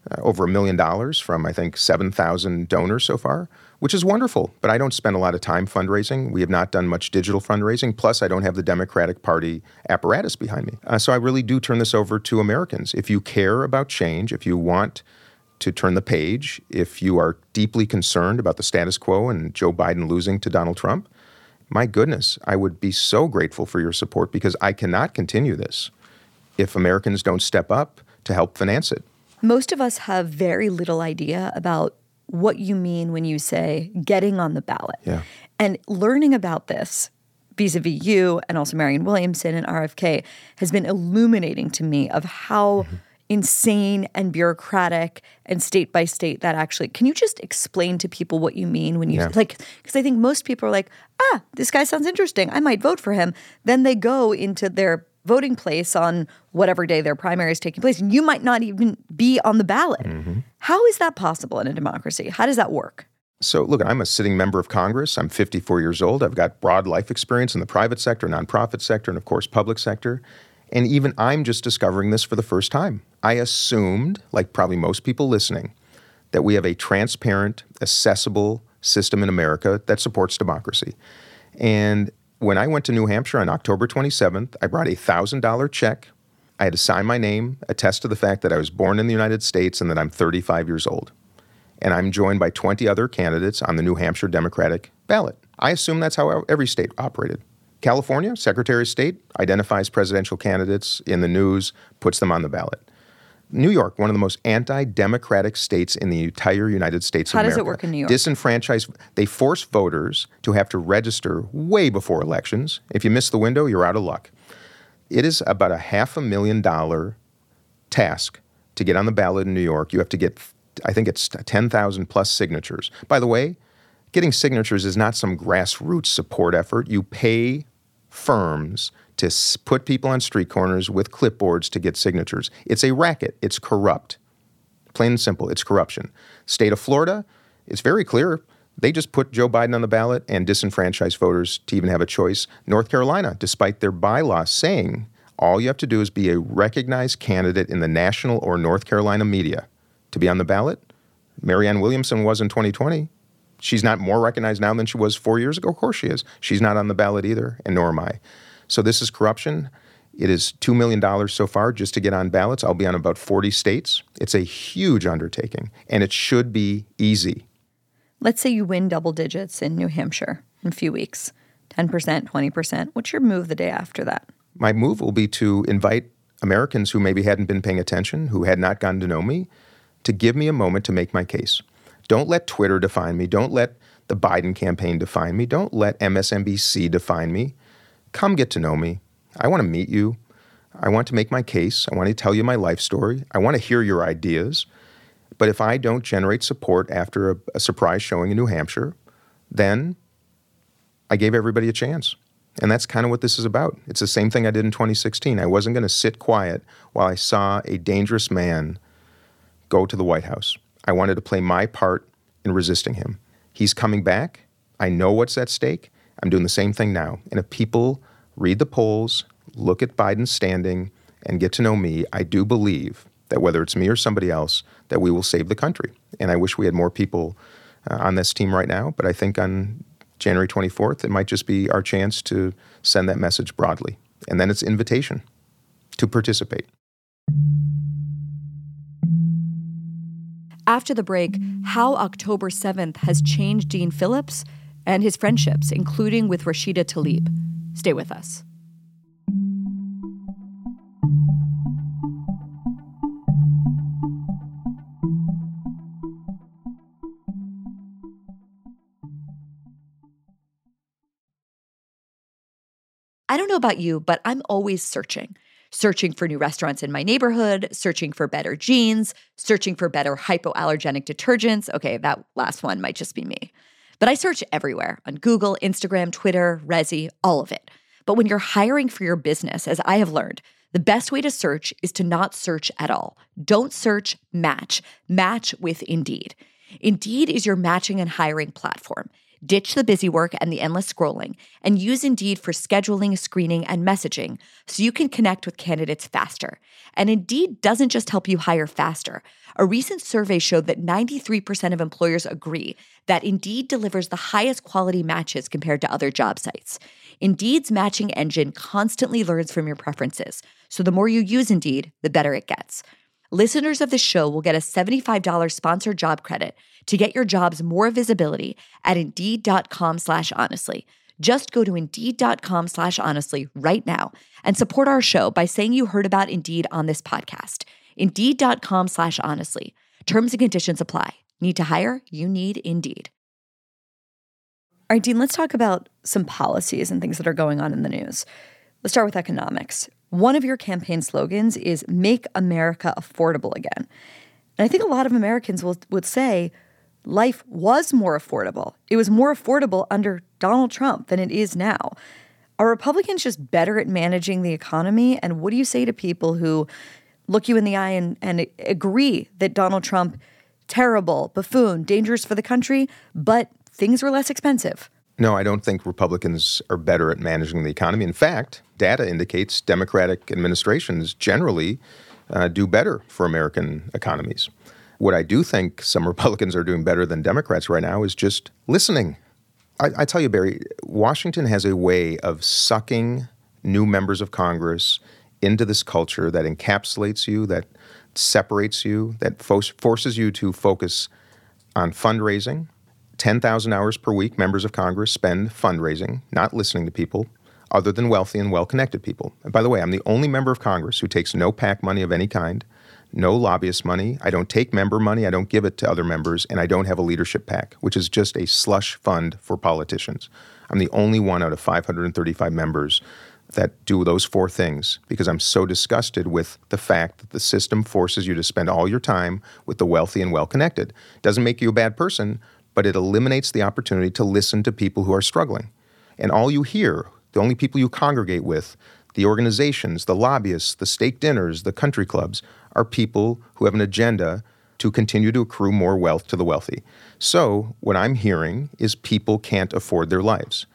uh, over a million dollars from, I think, 7,000 donors so far which is wonderful. But I don't spend a lot of time fundraising. We have not done much digital fundraising. Plus, I don't have the Democratic Party apparatus behind me. Uh, so I really do turn this over to Americans. If you care about change, if you want to turn the page, if you are deeply concerned about the status quo and Joe Biden losing to Donald Trump, my goodness, I would be so grateful for your support because I cannot continue this if Americans don't step up to help finance it. Most of us have very little idea about what you mean when you say getting on the ballot. Yeah. And learning about this vis-a-vis you and also Marianne Williamson and RFK has been illuminating to me of how mm-hmm. insane and bureaucratic and state by state that actually can you just explain to people what you mean when you yeah. like because I think most people are like ah this guy sounds interesting I might vote for him then they go into their voting place on whatever day their primary is taking place and you might not even be on the ballot mm-hmm. How is that possible in a democracy how does that work so, look, I'm a sitting member of Congress. I'm 54 years old. I've got broad life experience in the private sector, nonprofit sector, and of course, public sector. And even I'm just discovering this for the first time. I assumed, like probably most people listening, that we have a transparent, accessible system in America that supports democracy. And when I went to New Hampshire on October 27th, I brought a $1,000 check. I had to sign my name, attest to the fact that I was born in the United States and that I'm 35 years old and I'm joined by 20 other candidates on the New Hampshire Democratic ballot. I assume that's how every state operated. California, Secretary of State identifies presidential candidates in the news, puts them on the ballot. New York, one of the most anti-democratic states in the entire United States How of America. How does it work in New York? Disenfranchised. They force voters to have to register way before elections. If you miss the window, you're out of luck. It is about a half a million dollar task to get on the ballot in New York. You have to get I think it's 10,000 plus signatures. By the way, getting signatures is not some grassroots support effort. You pay firms to put people on street corners with clipboards to get signatures. It's a racket, it's corrupt. Plain and simple, it's corruption. State of Florida, it's very clear. They just put Joe Biden on the ballot and disenfranchised voters to even have a choice. North Carolina, despite their bylaws saying all you have to do is be a recognized candidate in the national or North Carolina media to be on the ballot. Marianne Williamson was in 2020. She's not more recognized now than she was four years ago. Of course she is. She's not on the ballot either, and nor am I. So this is corruption. It is $2 million so far just to get on ballots. I'll be on about 40 states. It's a huge undertaking, and it should be easy. Let's say you win double digits in New Hampshire in a few weeks 10%, 20%. What's your move the day after that? My move will be to invite Americans who maybe hadn't been paying attention, who had not gotten to know me, to give me a moment to make my case. Don't let Twitter define me. Don't let the Biden campaign define me. Don't let MSNBC define me. Come get to know me. I want to meet you. I want to make my case. I want to tell you my life story. I want to hear your ideas. But if I don't generate support after a, a surprise showing in New Hampshire, then I gave everybody a chance. And that's kind of what this is about. It's the same thing I did in 2016. I wasn't going to sit quiet while I saw a dangerous man go to the White House. I wanted to play my part in resisting him. He's coming back. I know what's at stake. I'm doing the same thing now. And if people read the polls, look at Biden's standing, and get to know me, I do believe that whether it's me or somebody else, that we will save the country. And I wish we had more people uh, on this team right now, but I think on January 24th, it might just be our chance to send that message broadly. And then it's invitation to participate. After the break, how October 7th has changed Dean Phillips and his friendships, including with Rashida Tlaib. Stay with us. I don't know about you, but I'm always searching searching for new restaurants in my neighborhood, searching for better jeans, searching for better hypoallergenic detergents. Okay, that last one might just be me. But I search everywhere on Google, Instagram, Twitter, Resy, all of it. But when you're hiring for your business, as I have learned, the best way to search is to not search at all. Don't search, match. Match with Indeed. Indeed is your matching and hiring platform. Ditch the busy work and the endless scrolling and use Indeed for scheduling, screening, and messaging so you can connect with candidates faster. And Indeed doesn't just help you hire faster. A recent survey showed that 93% of employers agree that Indeed delivers the highest quality matches compared to other job sites. Indeed's matching engine constantly learns from your preferences, so the more you use Indeed, the better it gets. Listeners of this show will get a $75 sponsored job credit to get your jobs more visibility at Indeed.com slash honestly. Just go to Indeed.com slash honestly right now and support our show by saying you heard about Indeed on this podcast. Indeed.com slash honestly. Terms and conditions apply. Need to hire? You need Indeed. All right, Dean, let's talk about some policies and things that are going on in the news. Let's start with economics. One of your campaign slogans is Make America Affordable Again. And I think a lot of Americans will, would say life was more affordable. It was more affordable under Donald Trump than it is now. Are Republicans just better at managing the economy? And what do you say to people who look you in the eye and, and agree that Donald Trump, terrible, buffoon, dangerous for the country, but things were less expensive? No, I don't think Republicans are better at managing the economy. In fact, data indicates Democratic administrations generally uh, do better for American economies. What I do think some Republicans are doing better than Democrats right now is just listening. I, I tell you, Bari, Washington has a way of sucking new members of Congress into this culture that encapsulates you, that separates you, that fo- forces you to focus on fundraising. 10,000 hours per week, members of Congress spend fundraising, not listening to people, other than wealthy and well connected people. And by the way, I'm the only member of Congress who takes no PAC money of any kind, no lobbyist money. I don't take member money, I don't give it to other members, and I don't have a leadership PAC, which is just a slush fund for politicians. I'm the only one out of 535 members that do those four things because I'm so disgusted with the fact that the system forces you to spend all your time with the wealthy and well connected. Doesn't make you a bad person, but it eliminates the opportunity to listen to people who are struggling. And all you hear, the only people you congregate with, the organizations, the lobbyists, the steak dinners, the country clubs, are people who have an agenda to continue to accrue more wealth to the wealthy. So, what I'm hearing is people can't afford their lives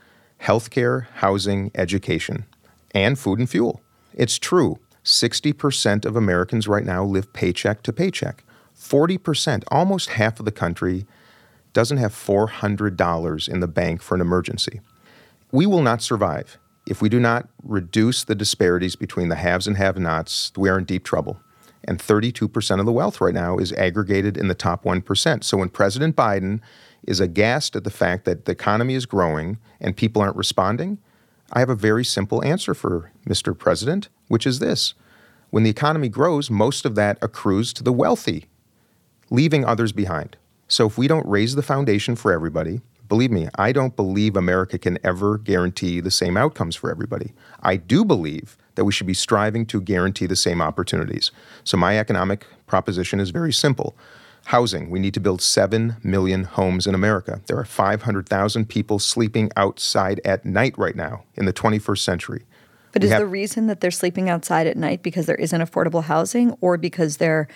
healthcare, housing, education, and food and fuel. It's true. 60% of Americans right now live paycheck to paycheck. 40%, almost half of the country, doesn't have $400 in the bank for an emergency. We will not survive. If we do not reduce the disparities between the haves and have nots, we are in deep trouble and 32% of the wealth right now is aggregated in the top 1%. So when President Biden is aghast at the fact that the economy is growing and people aren't responding, I have a very simple answer for Mr. President, which is this. When the economy grows, most of that accrues to the wealthy, leaving others behind. So if we don't raise the foundation for everybody, believe me, I don't believe America can ever guarantee the same outcomes for everybody. I do believe that we should be striving to guarantee the same opportunities. So, my economic proposition is very simple. Housing, we need to build 7 million homes in America. There are 500,000 people sleeping outside at night right now in the 21st century. But we is have, the reason that they're sleeping outside at night because there isn't affordable housing or because they're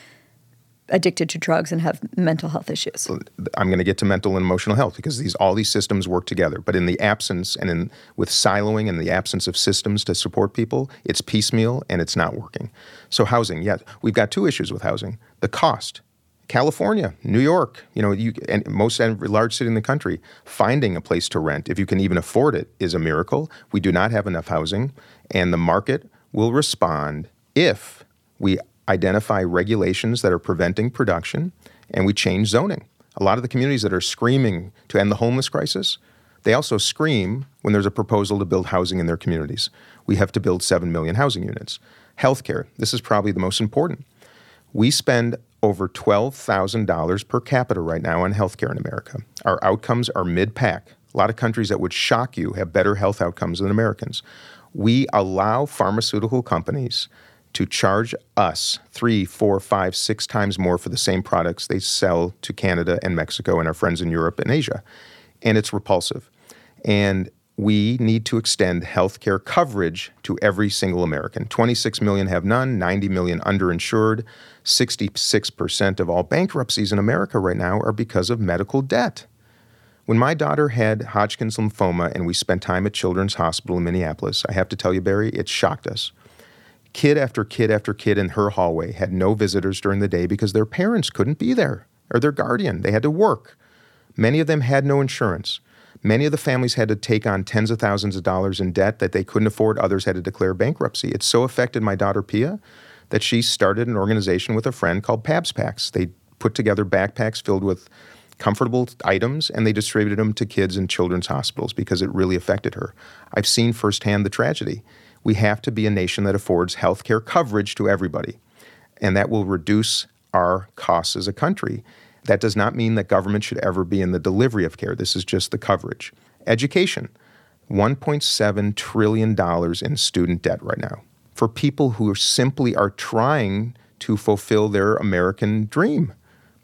addicted to drugs and have mental health issues. I'm going to get to mental and emotional health because these all these systems work together. But in the absence and in with siloing and the absence of systems to support people, it's piecemeal and it's not working. So housing, yeah, we've got two issues with housing: the cost. California, New York, you know, you, and most every large city in the country, finding a place to rent, if you can even afford it, is a miracle. We do not have enough housing, and the market will respond if we identify regulations that are preventing production, and we change zoning. A lot of the communities that are screaming to end the homeless crisis, they also scream when there's a proposal to build housing in their communities. We have to build 7 million housing units. Healthcare, this is probably the most important. We spend over $12,000 per capita right now on healthcare in America. Our outcomes are mid pack. A lot of countries that would shock you have better health outcomes than Americans. We allow pharmaceutical companies to charge us three, four, five, six times more for the same products they sell to Canada and Mexico and our friends in Europe and Asia. And it's repulsive. And we need to extend healthcare coverage to every single American. 26 million have none, 90 million underinsured. 66% of all bankruptcies in America right now are because of medical debt. When my daughter had Hodgkin's lymphoma and we spent time at Children's Hospital in Minneapolis, I have to tell you, Bari, it shocked us. Kid after kid after kid in her hallway had no visitors during the day because their parents couldn't be there or their guardian. They had to work. Many of them had no insurance. Many of the families had to take on tens of thousands of dollars in debt that they couldn't afford. Others had to declare bankruptcy. It so affected my daughter Pia that she started an organization with a friend called Pabs Packs. They put together backpacks filled with comfortable items and they distributed them to kids in children's hospitals because it really affected her. I've seen firsthand the tragedy. We have to be a nation that affords health care coverage to everybody, and that will reduce our costs as a country. That does not mean that government should ever be in the delivery of care. This is just the coverage. Education $1.7 trillion in student debt right now for people who simply are trying to fulfill their American dream.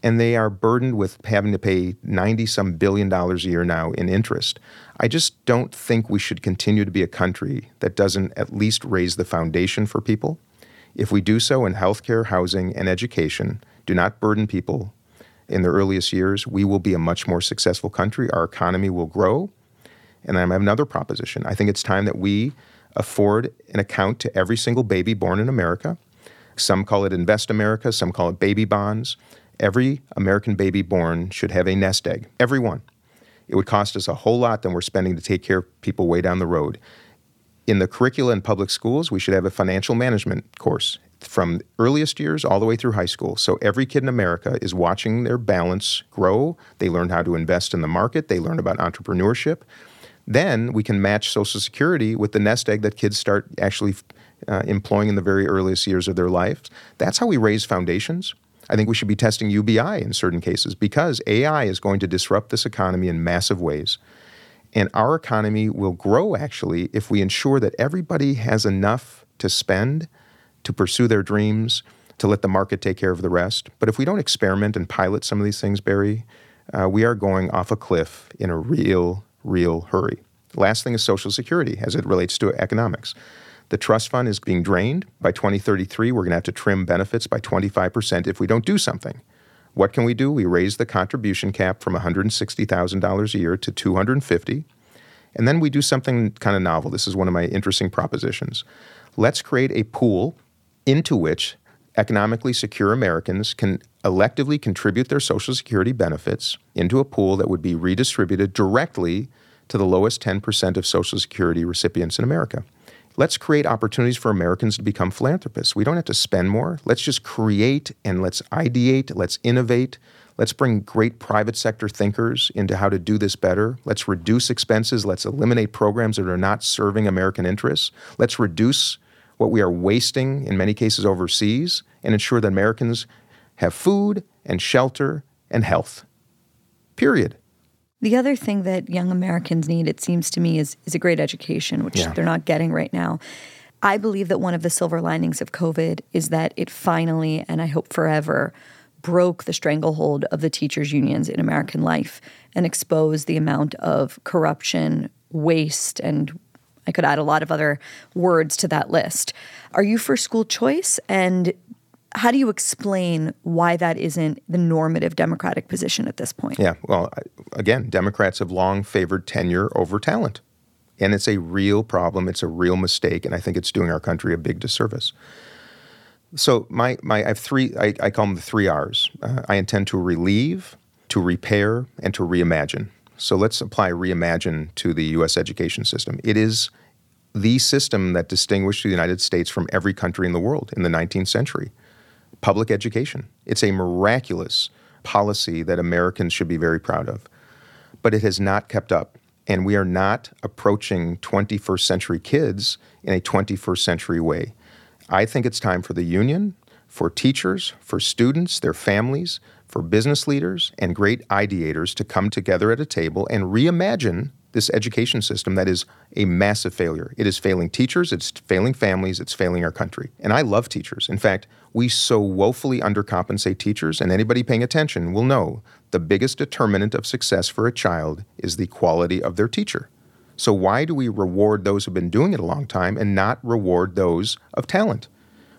And they are burdened with having to pay 90 some billion dollars a year now in interest. I just don't think we should continue to be a country that doesn't at least raise the foundation for people. If we do so in healthcare, housing, and education, do not burden people in their earliest years, we will be a much more successful country. Our economy will grow. And I have another proposition. I think it's time that we afford an account to every single baby born in America. Some call it Invest America, some call it baby bonds. Every American baby born should have a nest egg, every one. It would cost us a whole lot than we're spending to take care of people way down the road. In the curricula in public schools, we should have a financial management course from earliest years all the way through high school. So every kid in America is watching their balance grow. They learn how to invest in the market, they learn about entrepreneurship. Then we can match Social Security with the nest egg that kids start actually uh, employing in the very earliest years of their life. That's how we raise foundations. I think we should be testing UBI in certain cases because AI is going to disrupt this economy in massive ways. And our economy will grow actually if we ensure that everybody has enough to spend to pursue their dreams, to let the market take care of the rest. But if we don't experiment and pilot some of these things, Bari, uh, we are going off a cliff in a real, real hurry. Last thing is Social Security as it relates to economics. The trust fund is being drained. By 2033, we're going to have to trim benefits by 25% if we don't do something. What can we do? We raise the contribution cap from $160,000 a year to 250. And then we do something kind of novel. This is one of my interesting propositions. Let's create a pool into which economically secure Americans can electively contribute their Social Security benefits into a pool that would be redistributed directly to the lowest 10% of Social Security recipients in America. Let's create opportunities for Americans to become philanthropists. We don't have to spend more. Let's just create and let's ideate, let's innovate. Let's bring great private sector thinkers into how to do this better. Let's reduce expenses. Let's eliminate programs that are not serving American interests. Let's reduce what we are wasting in many cases overseas and ensure that Americans have food and shelter and health. Period. The other thing that young Americans need, it seems to me, is, is a great education, which yeah. they're not getting right now. I believe that one of the silver linings of COVID is that it finally, and I hope forever, broke the stranglehold of the teachers' unions in American life and exposed the amount of corruption, waste, and I could add a lot of other words to that list. Are you for school choice? And how do you explain why that isn't the normative Democratic position at this point? Yeah, well, again, Democrats have long favored tenure over talent. And it's a real problem. It's a real mistake. And I think it's doing our country a big disservice. So, my, my, I have three, I, I call them the three R's. Uh, I intend to relieve, to repair, and to reimagine. So let's apply reimagine to the U.S. education system. It is the system that distinguished the United States from every country in the world in the 19th century public education. It's a miraculous policy that Americans should be very proud of. But it has not kept up. And we are not approaching 21st century kids in a 21st century way. I think it's time for the union, for teachers, for students, their families, for business leaders and great ideators to come together at a table and reimagine this education system that is a massive failure. It is failing teachers, it's failing families, it's failing our country. And I love teachers. In fact, we so woefully undercompensate teachers, and anybody paying attention will know the biggest determinant of success for a child is the quality of their teacher. So, why do we reward those who've been doing it a long time and not reward those of talent?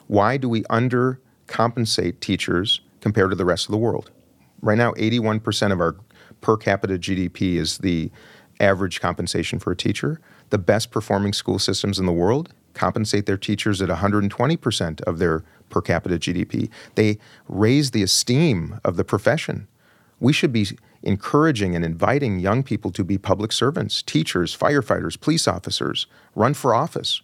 Why do we undercompensate teachers compared to the rest of the world. Right now, 81% of our per capita GDP is the average compensation for a teacher. The best performing school systems in the world compensate their teachers at 120% of their per capita GDP. They raise the esteem of the profession. We should be encouraging and inviting young people to be public servants, teachers, firefighters, police officers, run for office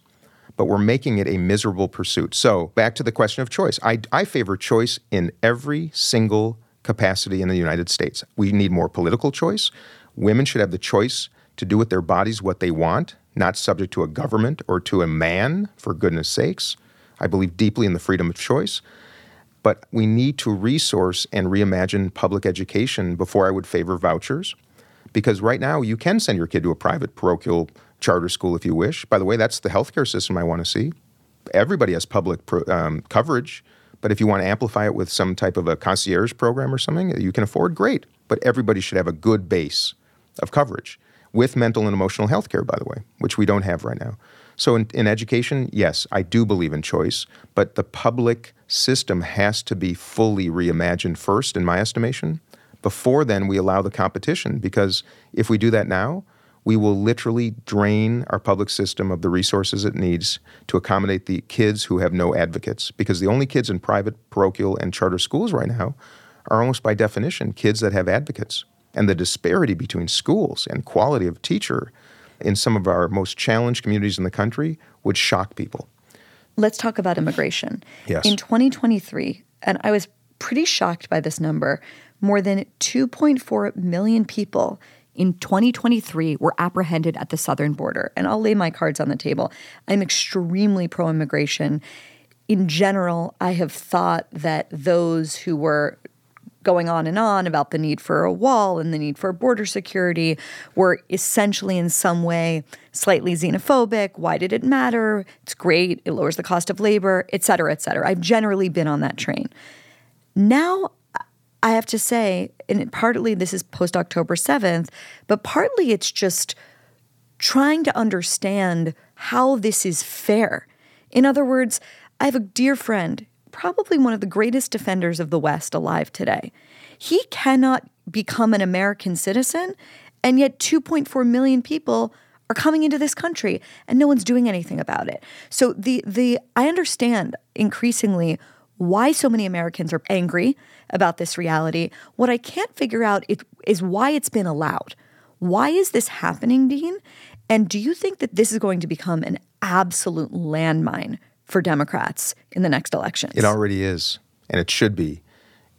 but we're making it a miserable pursuit. So, back to the question of choice. I, I favor choice in every single capacity in the United States. We need more political choice. Women should have the choice to do with their bodies what they want, not subject to a government or to a man, for goodness sakes. I believe deeply in the freedom of choice. But we need to resource and reimagine public education before I would favor vouchers. Because right now, you can send your kid to a private parochial charter school if you wish. By the way, that's the healthcare system I want to see. Everybody has public pro, um, coverage, but if you want to amplify it with some type of a concierge program or something you can afford, great. But everybody should have a good base of coverage with mental and emotional health care, by the way, which we don't have right now. So, in, in, education, yes, I do believe in choice, but the public system has to be fully reimagined first, in my estimation. Before then, we allow the competition because if we do that now, we will literally drain our public system of the resources it needs to accommodate the kids who have no advocates. Because the only kids in private, parochial, and charter schools right now are almost by definition kids that have advocates. And the disparity between schools and quality of teacher in some of our most challenged communities in the country would shock people. Let's talk about immigration. Yes. In 2023, and I was pretty shocked by this number, more than 2.4 million people in 2023 were apprehended at the southern border. And I'll lay my cards on the table. I'm extremely pro immigration. In general, I have thought that those who were going on and on about the need for a wall and the need for border security were essentially in some way slightly xenophobic. Why did it matter? It's great. It lowers the cost of labor, et cetera, et cetera. I've generally been on that train. Now, I have to say, and partly this is post October 7th, but partly it's just trying to understand how this is fair. In other words, I have a dear friend probably one of the greatest defenders of the West alive today. He cannot become an American citizen, and yet 2.4 million people are coming into this country and no one's doing anything about it. So the the I understand increasingly why so many Americans are angry about this reality. What I can't figure out is, is why it's been allowed. Why is this happening, Dean? And do you think that this is going to become an absolute landmine for Democrats in the next election. It already is, and it should be.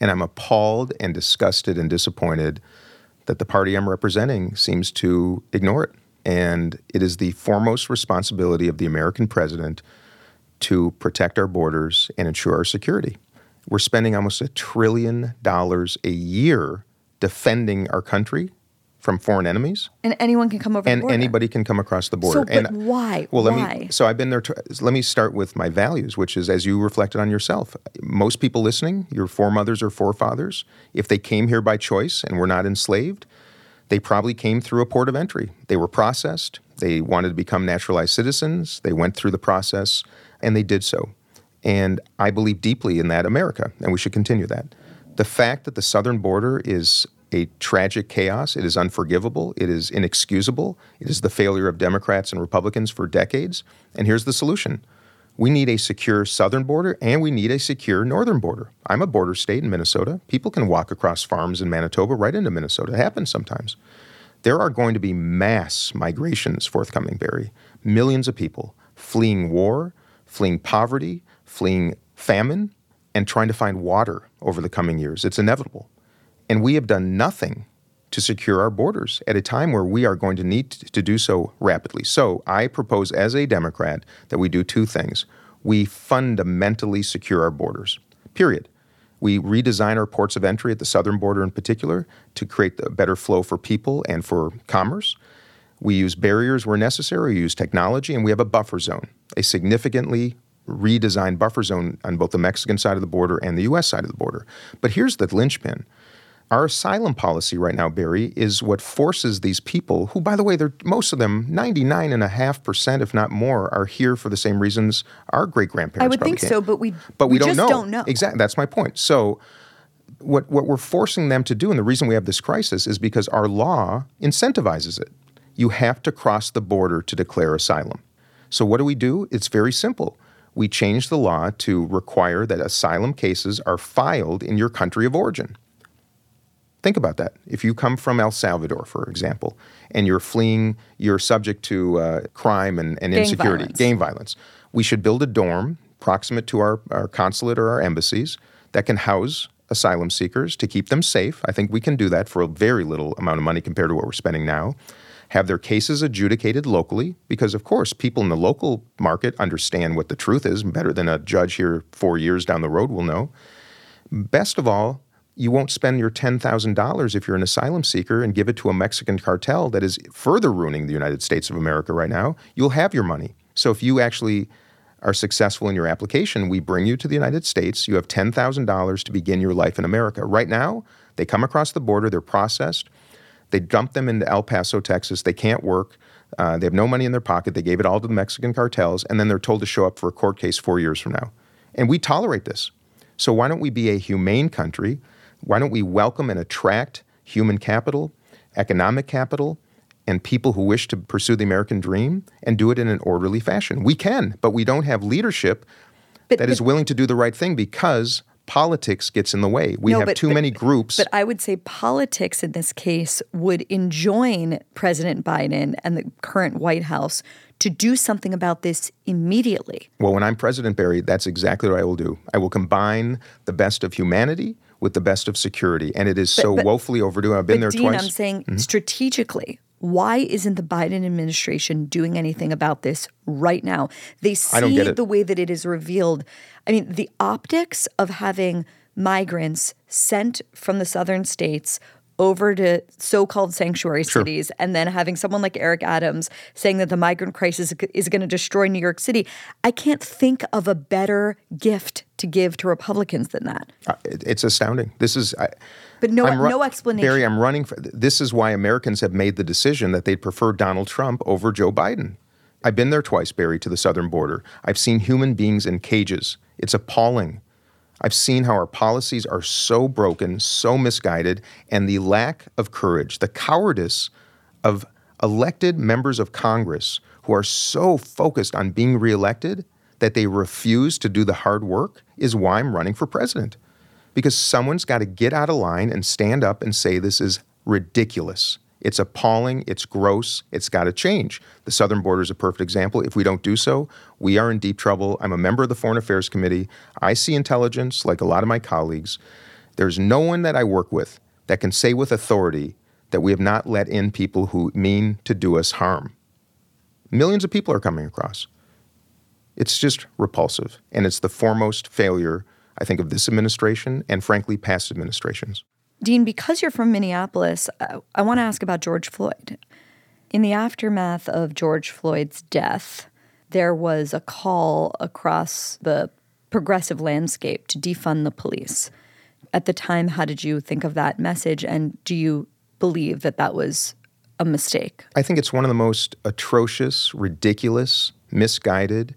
And I'm appalled and disgusted and disappointed that the party I'm representing seems to ignore it. And it is the foremost responsibility of the American president to protect our borders and ensure our security. We're spending almost a trillion dollars a year defending our country from foreign enemies. And anyone can come over and the border. And anybody can come across the border. So, but and, why? Well, let why? me. So I've been there. To, let me start with my values, which is as you reflected on yourself. Most people listening, your foremothers or forefathers, if they came here by choice and were not enslaved, they probably came through a port of entry. They were processed. They wanted to become naturalized citizens. They went through the process, and they did so. And I believe deeply in that America, and we should continue that. The fact that the southern border is a tragic chaos. It is unforgivable. It is inexcusable. It is the failure of Democrats and Republicans for decades. And here's the solution we need a secure southern border and we need a secure northern border. I'm a border state in Minnesota. People can walk across farms in Manitoba right into Minnesota. It happens sometimes. There are going to be mass migrations forthcoming, Bari. Millions of people fleeing war, fleeing poverty, fleeing famine, and trying to find water over the coming years. It's inevitable. And we have done nothing to secure our borders at a time where we are going to need to do so rapidly. So I propose as a Democrat that we do two things. We fundamentally secure our borders, period. We redesign our ports of entry at the southern border in particular to create a better flow for people and for commerce. We use barriers where necessary, we use technology, and we have a buffer zone, a significantly redesigned buffer zone on both the Mexican side of the border and the US side of the border. But here's the linchpin our asylum policy right now, Bari, is what forces these people, who, by the way, they're most of them, 99.5%, if not more, are here for the same reasons our great grandparents I would think came. so, but we, but we, we don't, just know. don't know. Exactly. That's my point. So, what, what we're forcing them to do, and the reason we have this crisis, is because our law incentivizes it. You have to cross the border to declare asylum. So, what do we do? It's very simple. We change the law to require that asylum cases are filed in your country of origin. Think about that. If you come from El Salvador, for example, and you're fleeing, you're subject to uh, crime and, and gang insecurity, violence. gang violence. We should build a dorm proximate to our, our consulate or our embassies that can house asylum seekers to keep them safe. I think we can do that for a very little amount of money compared to what we're spending now. Have their cases adjudicated locally, because of course, people in the local market understand what the truth is better than a judge here four years down the road will know. Best of all, you won't spend your $10,000 if you're an asylum seeker and give it to a Mexican cartel that is further ruining the United States of America right now. You'll have your money. So if you actually are successful in your application, we bring you to the United States. You have $10,000 to begin your life in America. Right now, they come across the border, they're processed, they dump them into El Paso, Texas. They can't work. Uh, they have no money in their pocket. They gave it all to the Mexican cartels, and then they're told to show up for a court case four years from now. And we tolerate this. So why don't we be a humane country? Why don't we welcome and attract human capital, economic capital, and people who wish to pursue the American dream and do it in an orderly fashion? We can, but we don't have leadership But- that is but- willing to do the right thing because politics gets in the way. We No, have but- too but- many groups. But I would say politics in this case would enjoin President Biden and the current White House to do something about this immediately. Well, when I'm President Bari, that's exactly what I will do. I will combine the best of humanity with the best of security, and it is so but- woefully overdue. I've been but there Dean, twice. Mm-hmm. I'm saying strategically, why isn't the Biden administration doing anything about this right now? They see I don't get it. the way that it is revealed. I mean, the optics of having migrants sent from the southern states over to so-called sanctuary cities and then having someone like Eric Adams saying that the migrant crisis is going to destroy New York City. I can't think of a better gift to give to Republicans than that. Uh, it's astounding. This is. I, But no ru- no explanation. Bari, I'm running for. This is why Americans have made the decision that they'd prefer Donald Trump over Joe Biden. I've been there twice, Bari, to the southern border. I've seen human beings in cages. It's appalling. I've seen how our policies are so broken, so misguided, and the lack of courage, the cowardice of elected members of Congress who are so focused on being reelected that they refuse to do the hard work is why I'm running for president. Because someone's got to get out of line and stand up and say this is ridiculous. It's appalling, it's gross, it's got to change. The southern border is a perfect example. If we don't do so, we are in deep trouble. I'm a member of the Foreign Affairs Committee. I see intelligence like a lot of my colleagues. There's no one that I work with that can say with authority that we have not let in people who mean to do us harm. Millions of people are coming across. It's just repulsive. And it's the foremost failure, I think, of this administration and, frankly, past administrations. Dean, because you're from Minneapolis, uh, I, I want to ask about George Floyd. In the aftermath of George Floyd's death, there was a call across the progressive landscape to defund the police. At the time, how did you think of that message? And do you believe that that was a mistake? I think it's one of the most atrocious, ridiculous, misguided,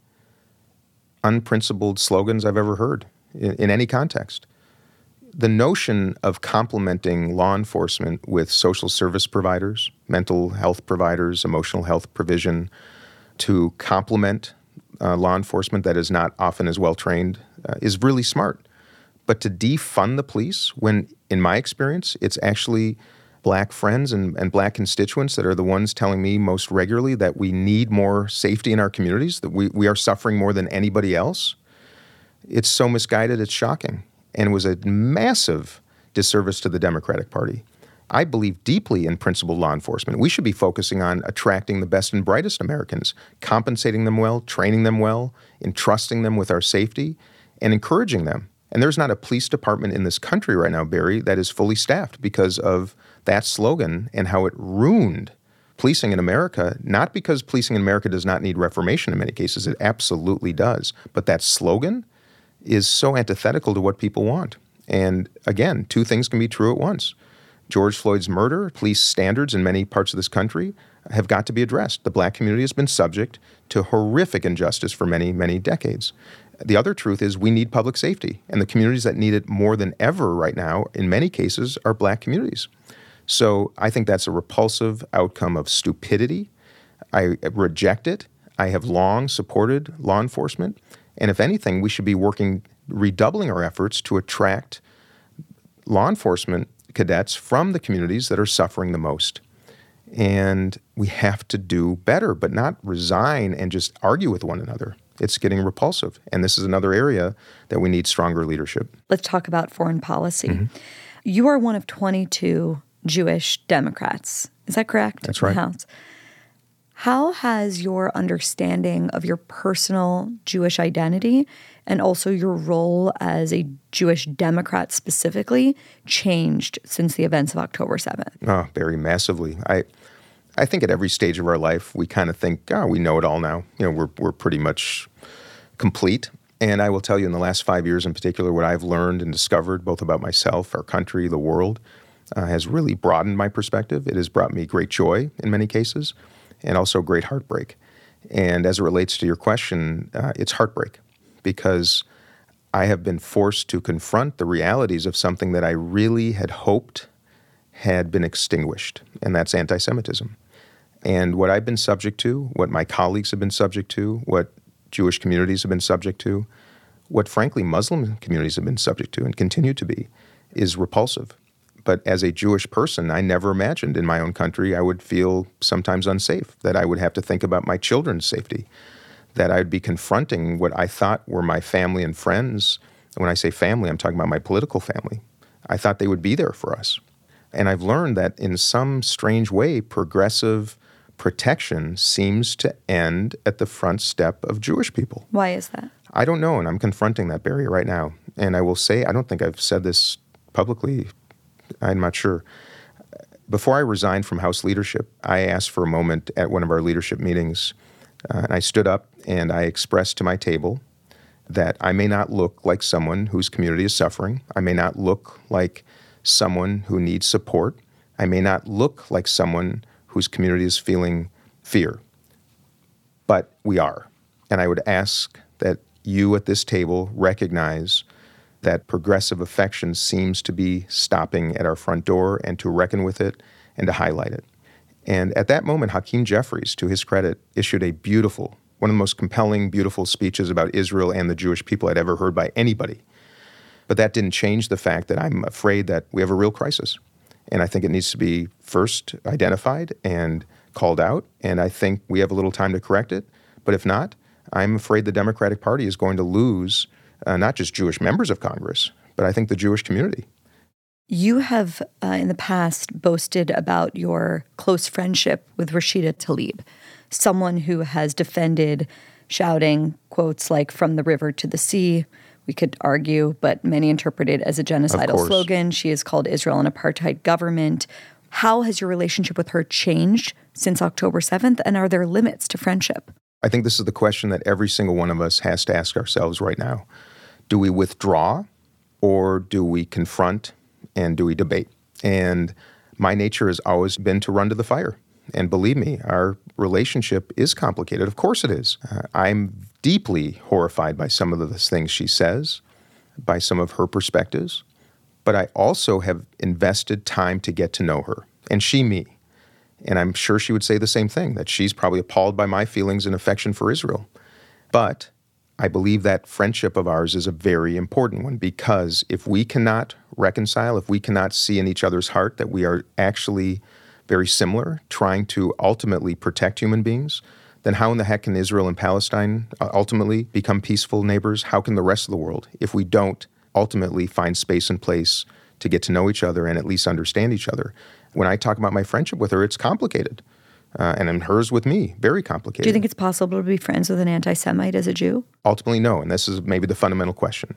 unprincipled slogans I've ever heard in, in any context. The notion of complementing law enforcement with social service providers, mental health providers, emotional health provision, to complement uh, law enforcement that is not often as well trained uh, is really smart. But to defund the police, when in my experience, it's actually black friends and, and black constituents that are the ones telling me most regularly that we need more safety in our communities, that we, we are suffering more than anybody else. It's so misguided, it's shocking. And was a massive disservice to the Democratic Party. I believe deeply in principled law enforcement. We should be focusing on attracting the best and brightest Americans, compensating them well, training them well, entrusting them with our safety, and encouraging them. And there's not a police department in this country right now, Bari, that is fully staffed because of that slogan and how it ruined policing in America, not because policing in America does not need reformation in many cases, it absolutely does. But that slogan is so antithetical to what people want. And again, two things can be true at once. George Floyd's murder, police standards in many parts of this country have got to be addressed. The black community has been subject to horrific injustice for many, many decades. The other truth is we need public safety, and the communities that need it more than ever right now, in many cases, are black communities. So I think that's a repulsive outcome of stupidity. I reject it. I have long supported law enforcement. And if anything, we should be working, redoubling our efforts to attract law enforcement cadets from the communities that are suffering the most. And we have to do better, but not resign and just argue with one another. It's getting repulsive. And this is another area that we need stronger leadership. Let's talk about foreign policy. Mm-hmm. You are one of 22 Jewish Democrats. Is that correct? That's right. How has your understanding of your personal Jewish identity and also your role as a Jewish Democrat specifically changed since the events of October 7th? Oh, very massively. I I think at every stage of our life we kind of think, oh, we know it all now. You know, we're we're pretty much complete. And I will tell you in the last five years in particular, what I've learned and discovered both about myself, our country, the world, uh, has really broadened my perspective. It has brought me great joy in many cases and also great heartbreak. And as it relates to your question, uh, it's heartbreak because I have been forced to confront the realities of something that I really had hoped had been extinguished, and that's anti Semitism. And what I've been subject to, what my colleagues have been subject to, what Jewish communities have been subject to, what frankly Muslim communities have been subject to and continue to be, is repulsive. But as a Jewish person, I never imagined in my own country I would feel sometimes unsafe, that I would have to think about my children's safety, that I'd be confronting what I thought were my family and friends. When I say family, I'm talking about my political family. I thought they would be there for us. And I've learned that in some strange way, progressive protection seems to end at the front step of Jewish people. Why is that? I don't know, and I'm confronting that barrier right now. And I will say, I don't think I've said this publicly, I'm not sure. Before I resigned from House leadership, I asked for a moment at one of our leadership meetings, uh, and I stood up and I expressed to my table that I may not look like someone whose community is suffering. I may not look like someone who needs support. I may not look like someone whose community is feeling fear. But we are. And I would ask that you at this table recognize that progressive affection seems to be stopping at our front door and to reckon with it and to highlight it. And at that moment, Hakeem Jeffries, to his credit, issued a beautiful, one of the most compelling, beautiful speeches about Israel and the Jewish people I'd ever heard by anybody. But that didn't change the fact that I'm afraid that we have a real crisis. And I think it needs to be first identified and called out. And I think we have a little time to correct it. But if not, I'm afraid the Democratic Party is going to lose uh, not just Jewish members of Congress, but I think the Jewish community. You have uh, in the past boasted about your close friendship with Rashida Tlaib, someone who has defended shouting quotes like from the river to the sea, we could argue, but many interpret it as a genocidal slogan. She has called Israel an apartheid government. How has your relationship with her changed since October 7th? And are there limits to friendship? I think this is the question that every single one of us has to ask ourselves right now. Do we withdraw or do we confront and do we debate? And my nature has always been to run to the fire. And believe me, our relationship is complicated. Of course it is. Uh, I'm deeply horrified by some of the things she says, by some of her perspectives, but I also have invested time to get to know her, and she me. And I'm sure she would say the same thing that she's probably appalled by my feelings and affection for Israel. But I believe that friendship of ours is a very important one because if we cannot reconcile, if we cannot see in each other's heart that we are actually very similar, trying to ultimately protect human beings, then how in the heck can Israel and Palestine uh, ultimately become peaceful neighbors? How can the rest of the world, if we don't ultimately find space and place to get to know each other and at least understand each other? When I talk about my friendship with her, it's complicated. Uh, and hers with me, very complicated. Do you think it's possible to be friends with an anti Semite as a Jew? Ultimately, no. And this is maybe the fundamental question.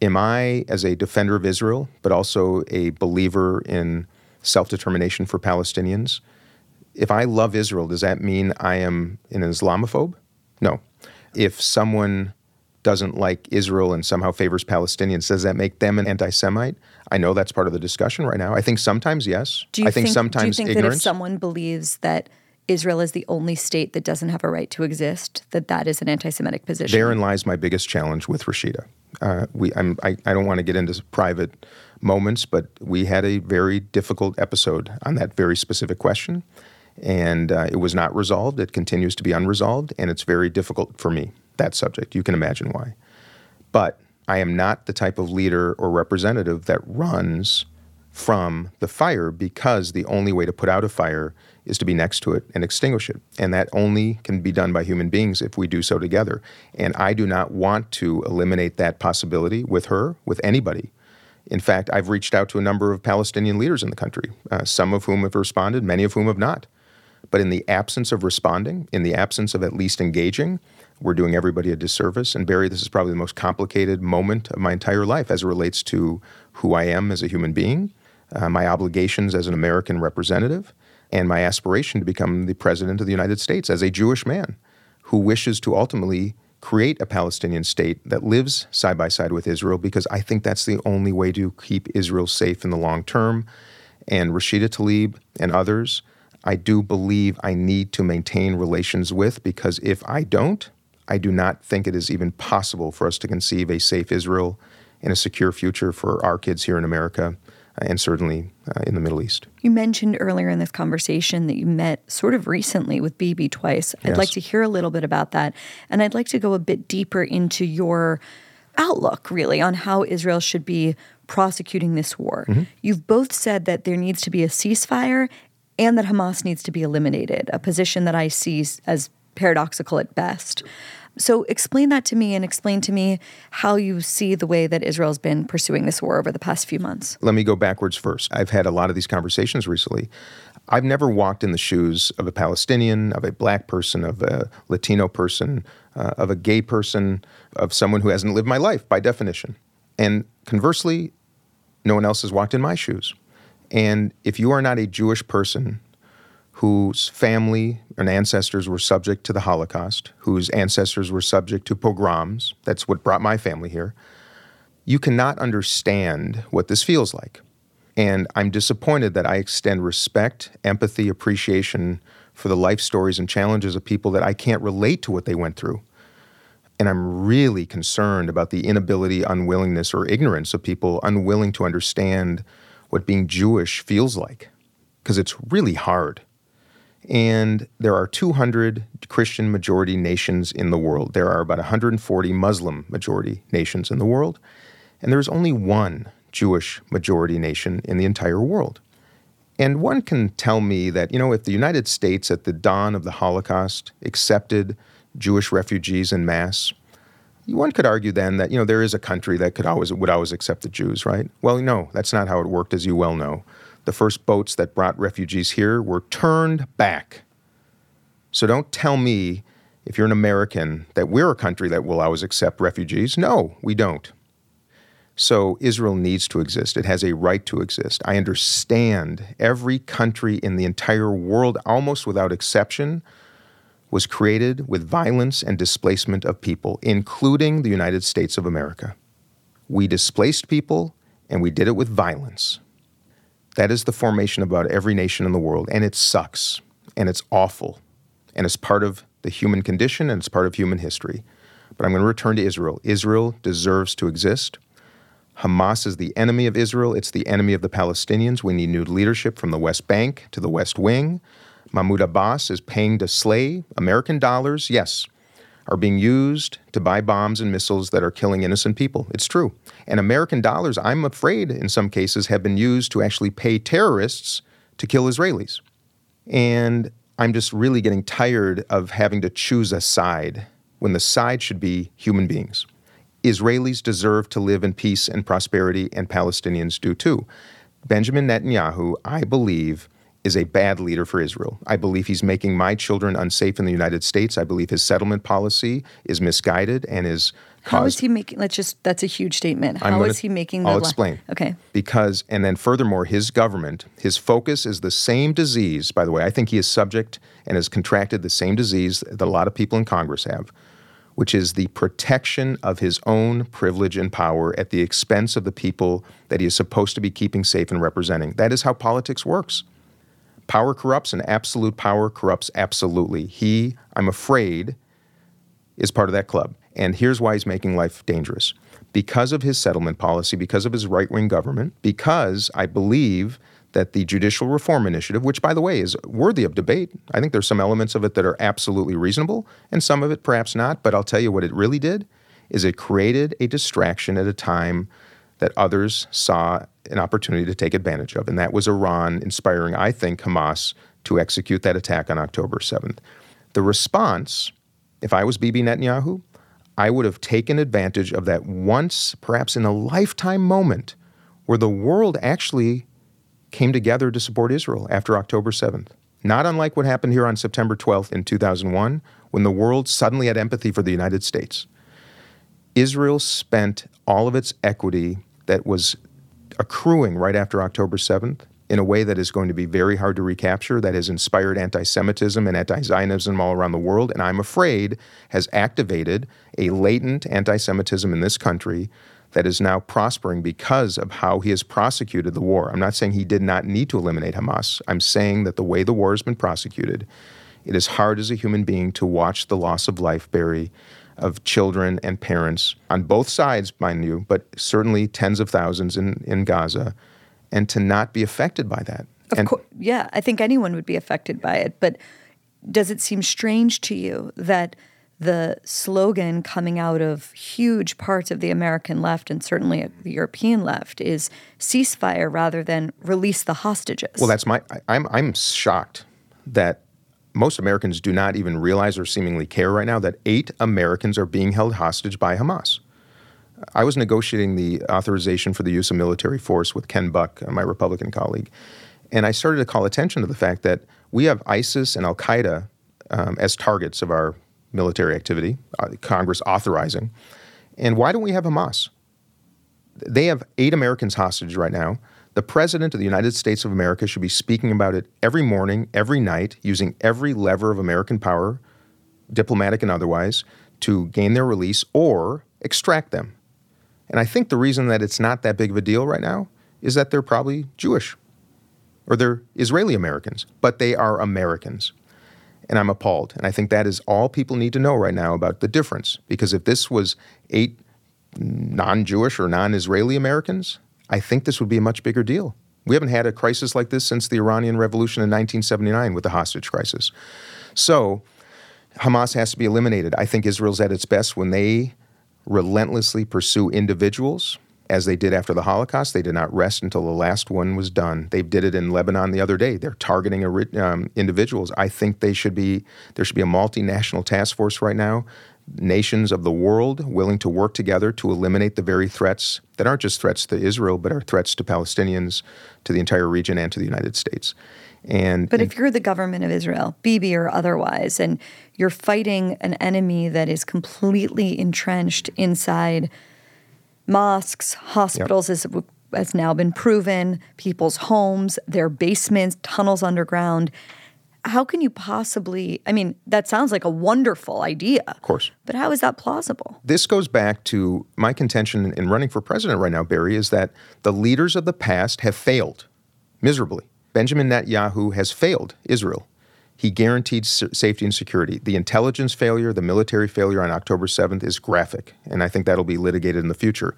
Am I, as a defender of Israel, but also a believer in self determination for Palestinians, if I love Israel, does that mean I am an Islamophobe? No. If someone doesn't like Israel and somehow favors Palestinians, does that make them an anti Semite? I know that's part of the discussion right now. I think sometimes yes. Do you I think, think sometimes do you think ignorance. that if someone believes that Israel is the only state that doesn't have a right to exist, that that is an anti-Semitic position. Therein lies my biggest challenge with Rashida. Uh, we, I'm, I, I don't want to get into private moments, but we had a very difficult episode on that very specific question and uh, it was not resolved. It continues to be unresolved, and it's very difficult for me, that subject. You can imagine why. But I am not the type of leader or representative that runs from the fire because the only way to put out a fire is to be next to it and extinguish it. And that only can be done by human beings if we do so together. And I do not want to eliminate that possibility with her, with anybody. In fact, I've reached out to a number of Palestinian leaders in the country, uh, some of whom have responded, many of whom have not. But in the absence of responding, in the absence of at least engaging, we're doing everybody a disservice. And Bari, this is probably the most complicated moment of my entire life as it relates to who I am as a human being, uh, my obligations as an American representative, and my aspiration to become the President of the United States as a Jewish man who wishes to ultimately create a Palestinian state that lives side by side with Israel because I think that's the only way to keep Israel safe in the long term. And Rashida Tlaib and others, I do believe I need to maintain relations with because if I don't, I do not think it is even possible for us to conceive a safe Israel and a secure future for our kids here in America and certainly uh, in the Middle East. You mentioned earlier in this conversation that you met sort of recently with Bibi twice. I'd Yes. like to hear a little bit about that. And I'd like to go a bit deeper into your outlook, really, on how Israel should be prosecuting this war. Mm-hmm. You've both said that there needs to be a ceasefire and that Hamas needs to be eliminated, a position that I see as paradoxical at best. So, explain that to me and explain to me how you see the way that Israel's been pursuing this war over the past few months. Let me go backwards first. I've had a lot of these conversations recently. I've never walked in the shoes of a Palestinian, of a black person, of a Latino person, uh, of a gay person, of someone who hasn't lived my life by definition. And conversely, no one else has walked in my shoes. And if you are not a Jewish person whose family and ancestors were subject to the Holocaust, whose ancestors were subject to pogroms, that's what brought my family here, you cannot understand what this feels like. And I'm disappointed that I extend respect, empathy, appreciation for the life stories and challenges of people that I can't relate to what they went through. And I'm really concerned about the inability, unwillingness, or ignorance of people unwilling to understand what being Jewish feels like, because it's really hard. And there are 200 Christian majority nations in the world. There are about 140 Muslim majority nations in the world. And there's only one Jewish majority nation in the entire world. And one can tell me that, you know, if the United States at the dawn of the Holocaust accepted Jewish refugees in mass, one could argue then that, you know, there is a country that could always would always accept the Jews, right? Well, no, that's not how it worked, as you well know. The first boats that brought refugees here were turned back. So don't tell me, if you're an American, that we're a country that will always accept refugees. No, we don't. So Israel needs to exist. It has a right to exist. I understand every country in the entire world, almost without exception, was created with violence and displacement of people, including the United States of America. We displaced people and we did it with violence. That is the formation about every nation in the world, and it sucks and it's awful and it's part of the human condition and it's part of human history. But I'm going to return to Israel. Israel deserves to exist. Hamas is the enemy of Israel. It's the enemy of the Palestinians. We need new leadership from the West Bank to the West Wing. Mahmoud Abbas is paying to slay. American dollars, yes, are being used to buy bombs and missiles that are killing innocent people. It's true. And American dollars, I'm afraid, in some cases, have been used to actually pay terrorists to kill Israelis. And I'm just really getting tired of having to choose a side when the side should be human beings. Israelis deserve to live in peace and prosperity, and Palestinians do too. Benjamin Netanyahu, I believe, is a bad leader for Israel. I believe he's making my children unsafe in the United States. I believe his settlement policy is misguided and is How is caused he making? Let's just. That's a huge statement. How gonna- is he making? The I'll explain. Okay. because and then furthermore his government his focus is the same disease by the way i think he is subject and has contracted the same disease that a lot of people in congress have which is the protection of his own privilege and power at the expense of the people that he is supposed to be keeping safe and representing that is how politics works power corrupts and absolute power corrupts absolutely he i'm afraid is part of that club. And here's why he's making life dangerous. Because of his settlement policy, because of his right wing government, because I believe that the Judicial Reform Initiative, which, by the way, is worthy of debate, I think there's some elements of it that are absolutely reasonable and some of it perhaps not. But I'll tell you what it really did is it created a distraction at a time that others saw an opportunity to take advantage of, and that was Iran inspiring, I think, Hamas to execute that attack on October 7th. The response, if I was Bibi Netanyahu, I would have taken advantage of that once, perhaps in a lifetime moment, where the world actually came together to support Israel after October 7th. Not unlike what happened here on September 12th in 2001, when the world suddenly had empathy for the United States. Israel spent all of its equity that was accruing right after October 7th in a way that is going to be very hard to recapture, that has inspired anti Semitism and anti Zionism all around the world, and I'm afraid has activated a latent anti Semitism in this country that is now prospering because of how he has prosecuted the war. I'm not saying he did not need to eliminate Hamas. I'm saying that the way the war has been prosecuted, it is hard as a human being to watch the loss of life, Bari, of children and parents on both sides, mind you, but certainly tens of thousands in, in Gaza, and to not be affected by that. Of course, yeah, I think anyone would be affected by it. But does it seem strange to you that the slogan coming out of huge parts of the American left and certainly the European left is ceasefire rather than release the hostages? Well, that's my. I, I'm I'm shocked that most Americans do not even realize or seemingly care right now that eight Americans are being held hostage by Hamas. I was negotiating the authorization for the use of military force with Ken Buck, my Republican colleague, and I started to call attention to the fact that we have ISIS and Al Qaeda um, as targets of our military activity, uh, Congress authorizing. And why don't we have Hamas? They have eight Americans hostage right now. The President of the United States of America should be speaking about it every morning, every night, using every lever of American power, diplomatic and otherwise, to gain their release or extract them. And I think the reason that it's not that big of a deal right now is that they're probably Jewish or they're Israeli Americans, but they are Americans. And I'm appalled. And I think that is all people need to know right now about the difference. Because if this was eight non Jewish or non Israeli Americans, I think this would be a much bigger deal. We haven't had a crisis like this since the Iranian Revolution in 1979 with the hostage crisis. So Hamas has to be eliminated. I think Israel's at its best when they relentlessly pursue individuals as they did after the Holocaust. They did not rest until the last one was done. They did it in Lebanon the other day. They're targeting um, individuals. I think they should be there should be a multinational task force right now, nations of the world willing to work together to eliminate the very threats that aren't just threats to Israel, but are threats to Palestinians, to the entire region, and to the United States. And but if you're the government of Israel, Bibi or otherwise, and you're fighting an enemy that is completely entrenched inside mosques, hospitals, yep. as has now been proven, people's homes, their basements, tunnels underground. How can you possibly? I mean, that sounds like a wonderful idea. Of course. But how is that plausible? This goes back to my contention in running for president right now, Bari, is that the leaders of the past have failed miserably. Benjamin Netanyahu has failed Israel. He guaranteed safety and security. The intelligence failure, the military failure on October 7th is graphic, and I think that'll be litigated in the future.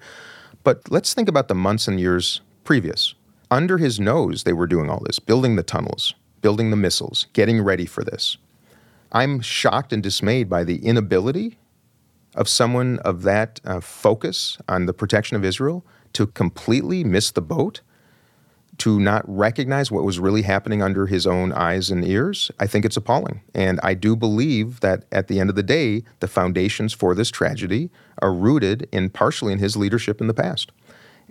But let's think about the months and years previous. Under his nose, they were doing all this, building the tunnels, building the missiles, getting ready for this. I'm shocked and dismayed by the inability of someone of that uh, focus on the protection of Israel to completely miss the boat to not recognize what was really happening under his own eyes and ears, I think it's appalling. And I do believe that at the end of the day, the foundations for this tragedy are rooted in partially in his leadership in the past.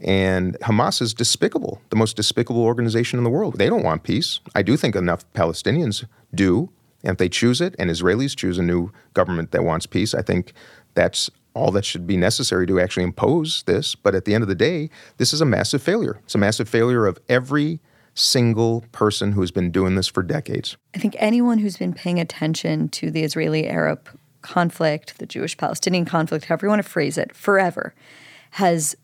And Hamas is despicable, the most despicable organization in the world. They don't want peace. I do think enough Palestinians do. And if they choose it and Israelis choose a new government that wants peace, I think that's all that should be necessary to actually impose this. But at the end of the day, this is a massive failure. It's a massive failure of every single person who's been doing this for decades. I think anyone who's been paying attention to the Israeli Arab conflict, the Jewish Palestinian conflict, however you want to phrase it, forever, has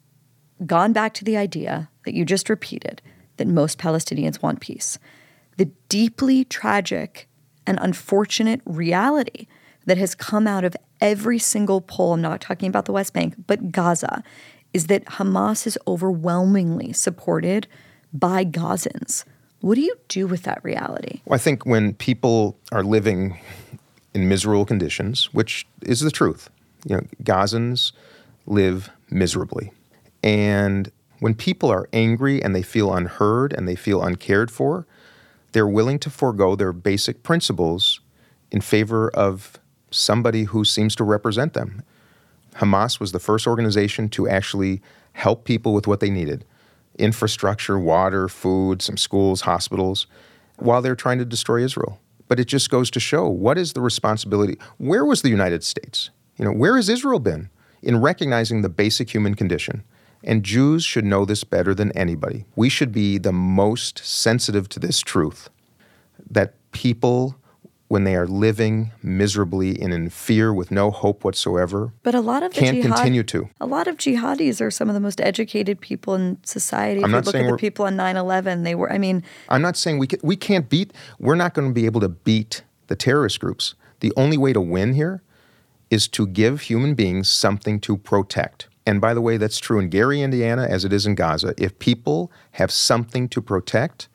gone back to the idea that you just repeated that most Palestinians want peace. The deeply tragic and unfortunate reality that has come out of every single poll, I'm not talking about the West Bank, but Gaza, is that Hamas is overwhelmingly supported by Gazans. What do you do with that reality? Well, I think when people are living in miserable conditions, which is the truth, you know, Gazans live miserably. And When people are angry and they feel unheard and they feel uncared for, they're willing to forego their basic principles in favor of somebody who seems to represent them. Hamas was the first organization to actually help people with what they needed infrastructure, water, food, some schools, hospitals, while they're trying to destroy Israel. But it just goes to show what is the responsibility? Where was the United States? You know, where has Israel been in recognizing the basic human condition? And Jews should know this better than anybody. We should be the most sensitive to this truth that people when they are living miserably and in fear with no hope whatsoever. But a lot of can't jihad, continue to. A lot of jihadis are some of the most educated people in society. I'm if not you look saying at the people on 9/11, they were. I mean, I'm not saying we can, we can't beat. We're not going to be able to beat the terrorist groups. The only way to win here is to give human beings something to protect. And by the way, that's true in Gary, Indiana, as it is in Gaza. If people have something to protect,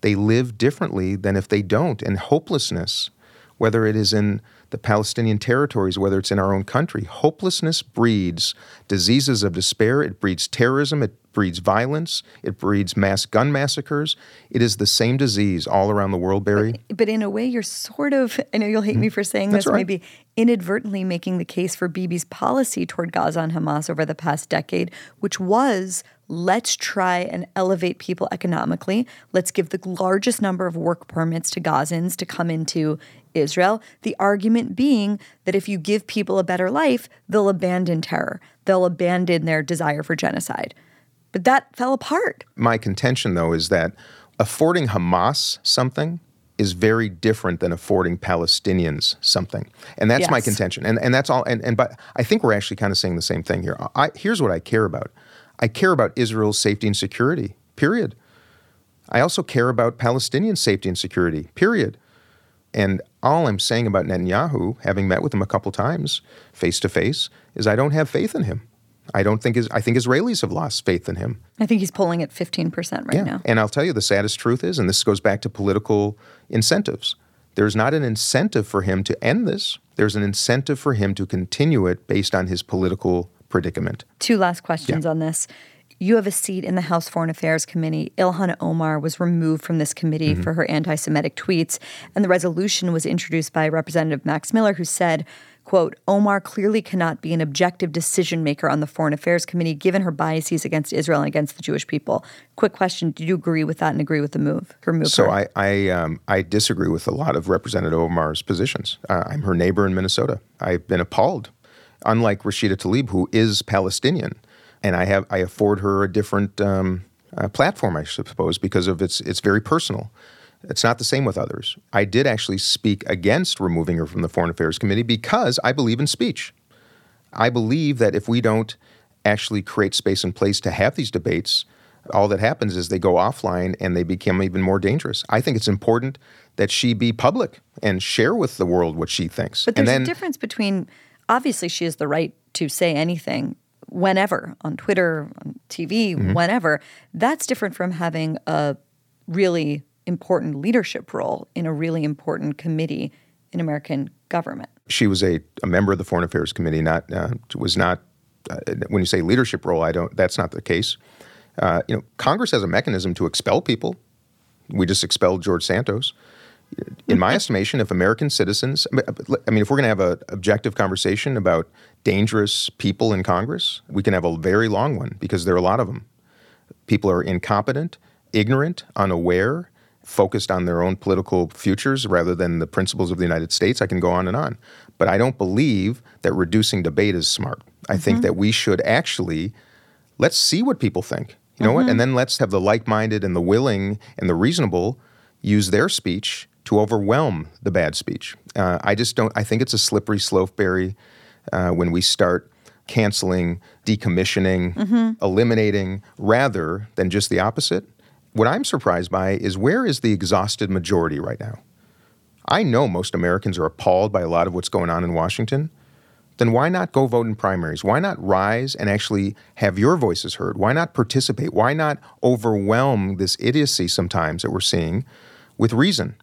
they live differently than if they don't. And hopelessness, whether it is in the Palestinian territories, whether it's in our own country, hopelessness breeds diseases of despair. It breeds terrorism. It breeds violence. It breeds mass gun massacres. It is the same disease all around the world, Bari. but in a way, you're sort of. I know you'll hate me for saying Mm-hmm. That's this. right. Maybe inadvertently making the case for Bibi's policy toward Gaza and Hamas over the past decade, which was let's try and elevate people economically. Let's give the largest number of work permits to Gazans to come into Israel. The argument being that if you give people a better life, they'll abandon terror, they'll abandon their desire for genocide. But that fell apart. My contention, though, is that affording Hamas something is very different than affording Palestinians something. And that's my contention. And, and that's all. And, and but I think we're actually kind of saying the same thing here. I, here's what I care about I care about Israel's safety and security, period. I also care about Palestinian safety and security, period. And all I'm saying about Netanyahu, having met with him a couple times face to face, is I don't have faith in him. I don't think is I think Israelis have lost faith in him. I think he's polling at 15% right now. And I'll tell you the saddest truth is, and this goes back to political incentives. There's not an incentive for him to end this. There's an incentive for him to continue it based on his political predicament. Two last questions on this. You have a seat in the House Foreign Affairs Committee. Ilhan Omar was removed from this committee Mm-hmm. for her anti Semitic tweets, and the resolution was introduced by Representative Max Miller, who said, quote, Omar clearly cannot be an objective decision maker on the Foreign Affairs Committee given her biases against Israel and against the Jewish people. Quick question Do you agree with that and agree with the move? Remove So her? I I, um, I disagree with a lot of Representative Omar's positions. Uh, I'm her neighbor in Minnesota. I've been appalled. Unlike Rashida Tlaib, who is Palestinian, and I have I afford her a different um, uh, platform, I suppose, because of its it's very personal. It's not the same with others. I did actually speak against removing her from the Foreign Affairs Committee because I believe in speech. I believe that if we don't actually create space and place to have these debates, all that happens is they go offline and they become even more dangerous. I think it's important that she be public and share with the world what she thinks. But there's then, a difference between obviously she has the right to say anything whenever on Twitter, on TV, Mm-hmm. whenever. That's different from having a really important leadership role in a really important committee in American government. she was a, a member of the Foreign Affairs Committee. Not uh, was not uh, when you say leadership role. I don't. That's not the case. Uh, you know, Congress has a mechanism to expel people. We just expelled George Santos. In my estimation, if American citizens, I mean, if we're going to have an objective conversation about dangerous people in Congress, we can have a very long one because there are a lot of them. People are incompetent, ignorant, unaware, focused on their own political futures rather than the principles of the United States. I can go on and on. But I don't believe that reducing debate is smart. I think that we should actually let's see what people think. You know what? And then let's have the like-minded and the willing and the reasonable use their speech to overwhelm the bad speech. Uh, I just don't. I think it's a slippery slope, Bari, uh, when we start canceling, decommissioning, eliminating, rather than just the opposite. What I'm surprised by is where is the exhausted majority right now? I know most Americans are appalled by a lot of what's going on in Washington. Then why not go vote in primaries? Why not rise and actually have your voices heard? Why not participate? Why not overwhelm this idiocy sometimes that we're seeing with reason?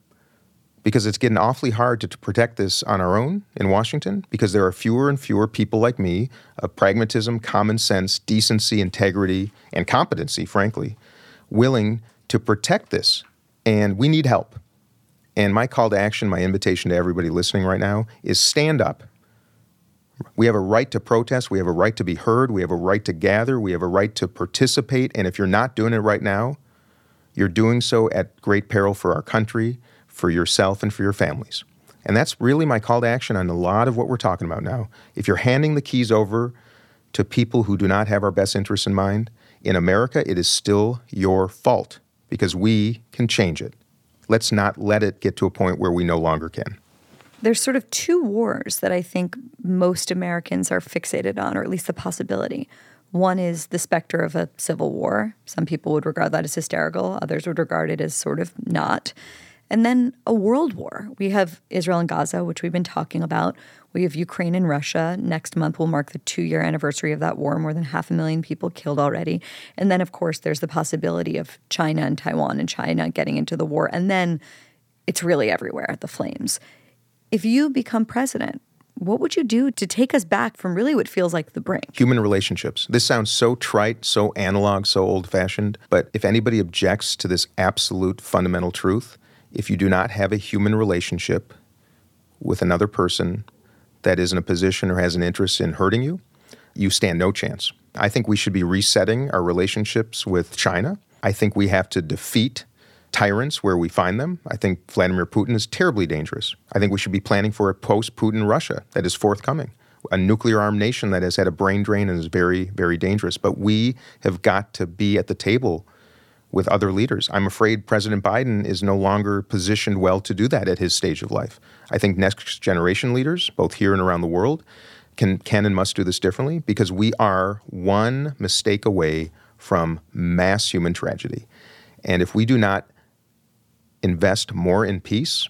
because it's getting awfully hard to, to, protect this on our own in Washington because there are fewer and fewer people like me of pragmatism, common sense, decency, integrity, and competency, frankly, willing to protect this. And we need help. And my call to action, my invitation to everybody listening right now is stand up. We have a right to protest. We have a right to be heard. We have a right to gather. We have a right to participate. And if you're not doing it right now, you're doing so at great peril for our country, for yourself, and for your families. And that's really my call to action on a lot of what we're talking about now. If you're handing the keys over to people who do not have our best interests in mind, in America, it is still your fault because we can change it. Let's not let it get to a point where we no longer can. There's sort of two wars that I think most Americans are fixated on, or at least the possibility. One is the specter of a civil war. Some people would regard that as hysterical, others would regard it as sort of not. And then a world war. We have Israel and Gaza, which we've been talking about. We have Ukraine and Russia. Next month will mark the two year anniversary of that war. More than half a million people killed already. And then, of course, there's the possibility of China and Taiwan and China getting into the war. And then it's really everywhere, the flames. If you become president, what would you do to take us back from really what feels like the brink? Human relationships. This sounds so trite, so analog, so old fashioned, but if anybody objects to this absolute fundamental truth, if you do not have a human relationship with another person that is in a position or has an interest in hurting you, you stand no chance. I think we should be resetting our relationships with China. I think we have to defeat tyrants where we find them. I think Vladimir Putin is terribly dangerous. I think we should be planning for a post Putin Russia that is forthcoming, a nuclear armed nation that has had a brain drain and is very, very dangerous. But we have got to be at the table with other leaders. I'm afraid President Biden is no longer positioned well to do that at his stage of life. I think next generation leaders, both here and around the world, can, can and must do this differently because we are one mistake away from mass human tragedy. And if we do not invest more in peace,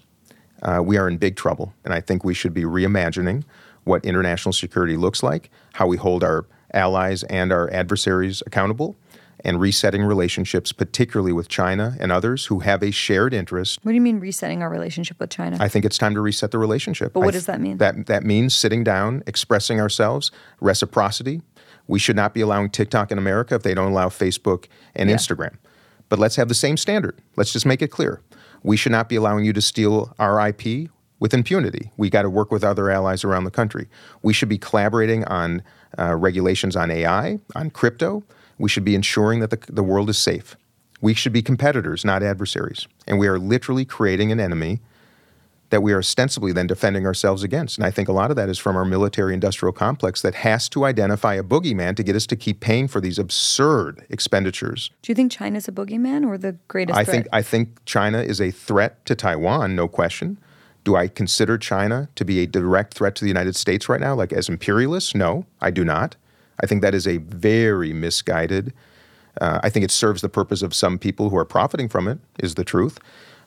uh, we are in big trouble. And I think we should be reimagining what international security looks like, how we hold our allies and our adversaries accountable, and resetting relationships, particularly with China and others who have a shared interest. What do you mean resetting our relationship with China? I think it's time to reset the relationship. But what does that mean? That that means sitting down, expressing ourselves, reciprocity. We should not be allowing TikTok in America if they don't allow Facebook and yeah. Instagram. But let's have the same standard. Let's just make it clear. We should not be allowing you to steal our IP with impunity. We got to work with other allies around the country. We should be collaborating on uh, regulations on AI, on crypto. We should be ensuring that the, the world is safe. We should be competitors, not adversaries. And we are literally creating an enemy that we are ostensibly then defending ourselves against. And I think a lot of that is from our military industrial complex that has to identify a boogeyman to get us to keep paying for these absurd expenditures. Do you think China's a boogeyman or the greatest I threat? think I think China is a threat to Taiwan, no question. Do I consider China to be a direct threat to the United States right now, like as imperialists? No, I do not. I think that is a very misguided. Uh, I think it serves the purpose of some people who are profiting from it, is the truth.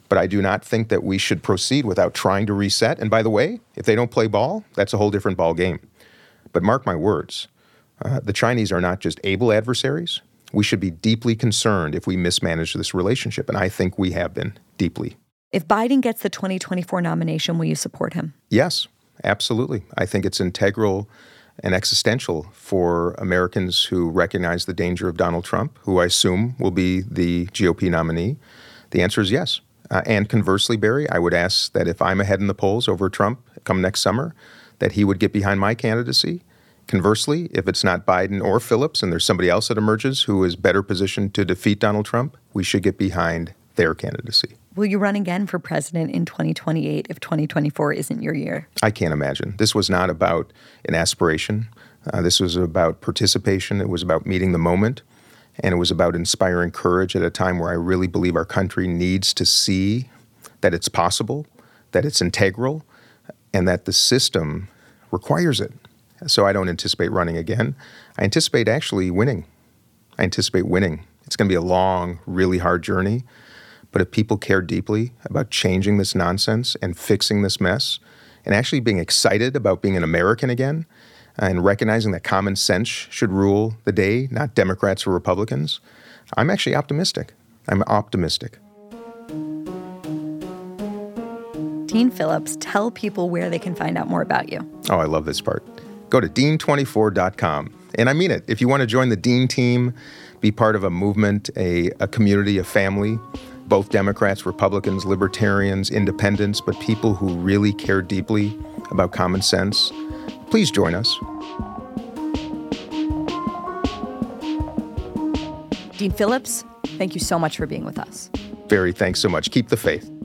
But I do not think that we should proceed without trying to reset. And by the way, if they don't play ball, that's a whole different ball game. But mark my words, uh, the Chinese are not just able adversaries. We should be deeply concerned if we mismanage this relationship. And I think we have been deeply. If Biden gets the 2024 nomination, will you support him? Yes, absolutely. I think it's integral and existential for Americans who recognize the danger of Donald Trump, who I assume will be the GOP nominee. The answer is yes. Uh, and conversely, Bari, I would ask that if I'm ahead in the polls over Trump come next summer, that he would get behind my candidacy. Conversely, if it's not Biden or Phillips and there's somebody else that emerges who is better positioned to defeat Donald Trump, we should get behind their candidacy. Will you run again for president in 2028 if 2024 isn't your year? I can't imagine. This was not about an aspiration. Uh, this was about participation. It was about meeting the moment. And it was about inspiring courage at a time where I really believe our country needs to see that it's possible, that it's integral, and that the system requires it. So I don't anticipate running again. I anticipate actually winning. I anticipate winning. It's going to be a long, really hard journey. But if people care deeply about changing this nonsense and fixing this mess, and actually being excited about being an American again, and recognizing that common sense should rule the day, not Democrats or Republicans, I'm actually optimistic. I'm optimistic. Dean Phillips, tell people where they can find out more about you. Oh, I love this part. Go to dean24.com. And I mean it. If you want to join the Dean team, be part of a movement, a, a community, a family, both Democrats, Republicans, Libertarians, Independents, but people who really care deeply about common sense, please join us. Dean Phillips, thank you so much for being with us. Bari, thanks so much. Keep the faith.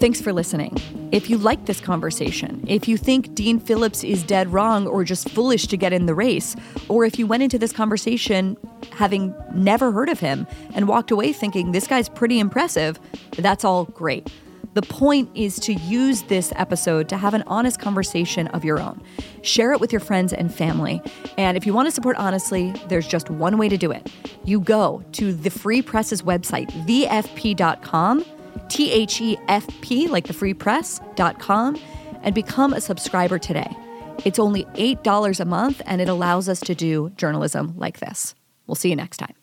Thanks for listening. If you like this conversation, if you think Dean Phillips is dead wrong or just foolish to get in the race, or if you went into this conversation having never heard of him and walked away thinking this guy's pretty impressive, that's all great. The point is to use this episode to have an honest conversation of your own. Share it with your friends and family. And if you want to support honestly, there's just one way to do it. You go to the Free Press's website, thefp.com, T H E F P, like the free press.com, and become a subscriber today. It's only $8 a month, and it allows us to do journalism like this. We'll see you next time.